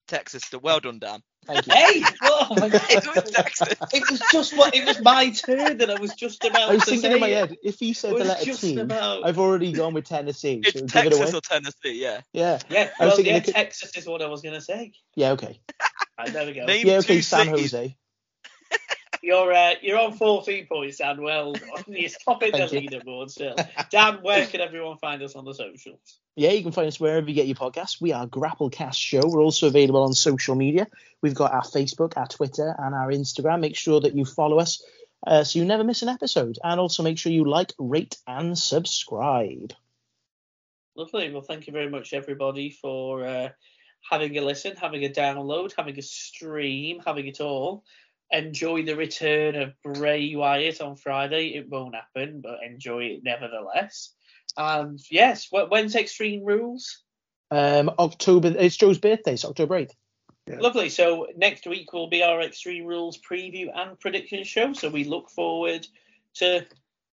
Texas. Still well done, Dan. Thank you. hey, oh my God. it was Texas. it was just what it was my turn that I was just about I was to thinking say in my head, if he It said the was letter just team, about. I've already gone with Tennessee. So It's give it Texas away. or Tennessee, yeah. Yeah. yeah, I was well, thinking yeah, could- Texas is what I was gonna say. Yeah. Okay. Right, there we go. Name Yeah. Okay. San cities. Jose. You're uh, you're on 14 points, Dan. Well, done. you're topping the you. leaderboard still. Dan, where can everyone find us on the socials? Yeah, you can find us wherever you get your podcasts. We are Grapplecast Show. We're also available on social media. We've got our Facebook, our Twitter, and our Instagram. Make sure that you follow us uh, so you never miss an episode. And also make sure you like, rate, and subscribe. Lovely. Well, thank you very much, everybody, for uh, having a listen, having a download, having a stream, having it all. Enjoy the return of Bray Wyatt on Friday. It won't happen, but enjoy it nevertheless. And yes, wh- when's Extreme Rules? Um, October. It's Joe's birthday. It's October 8th. Yeah. Lovely. So next week will be our Extreme Rules preview and prediction show. So we look forward to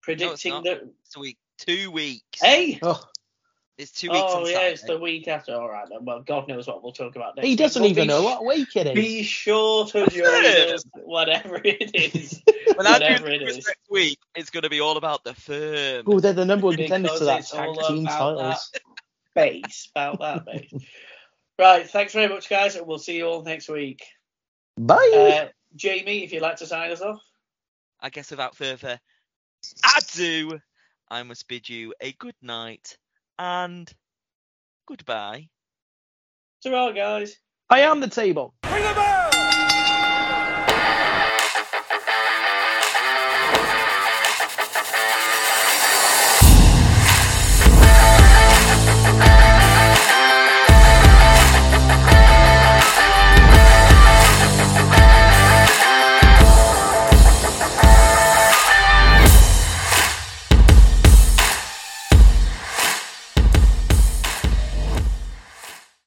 predicting not. the. It's a week. Two weeks. Hey. Oh, It's two weeks Oh on yeah, it's the week after. All right then. Well, God knows what we'll talk about next. he doesn't but even be know. What week it is. Be sure to join us, whatever it is. When I do whatever it this next week, it's going to be all about the firm. Oh, they're the number one contenders Because to that it's tag all team about titles. Base about that base. right. Thanks very much, guys, and we'll see you all next week. Bye. Uh, Jamie, if you'd like to sign us off. I guess without further ado, I must bid you a good night and goodbye. Ta-ra, guys. I am the table. Bring the bird!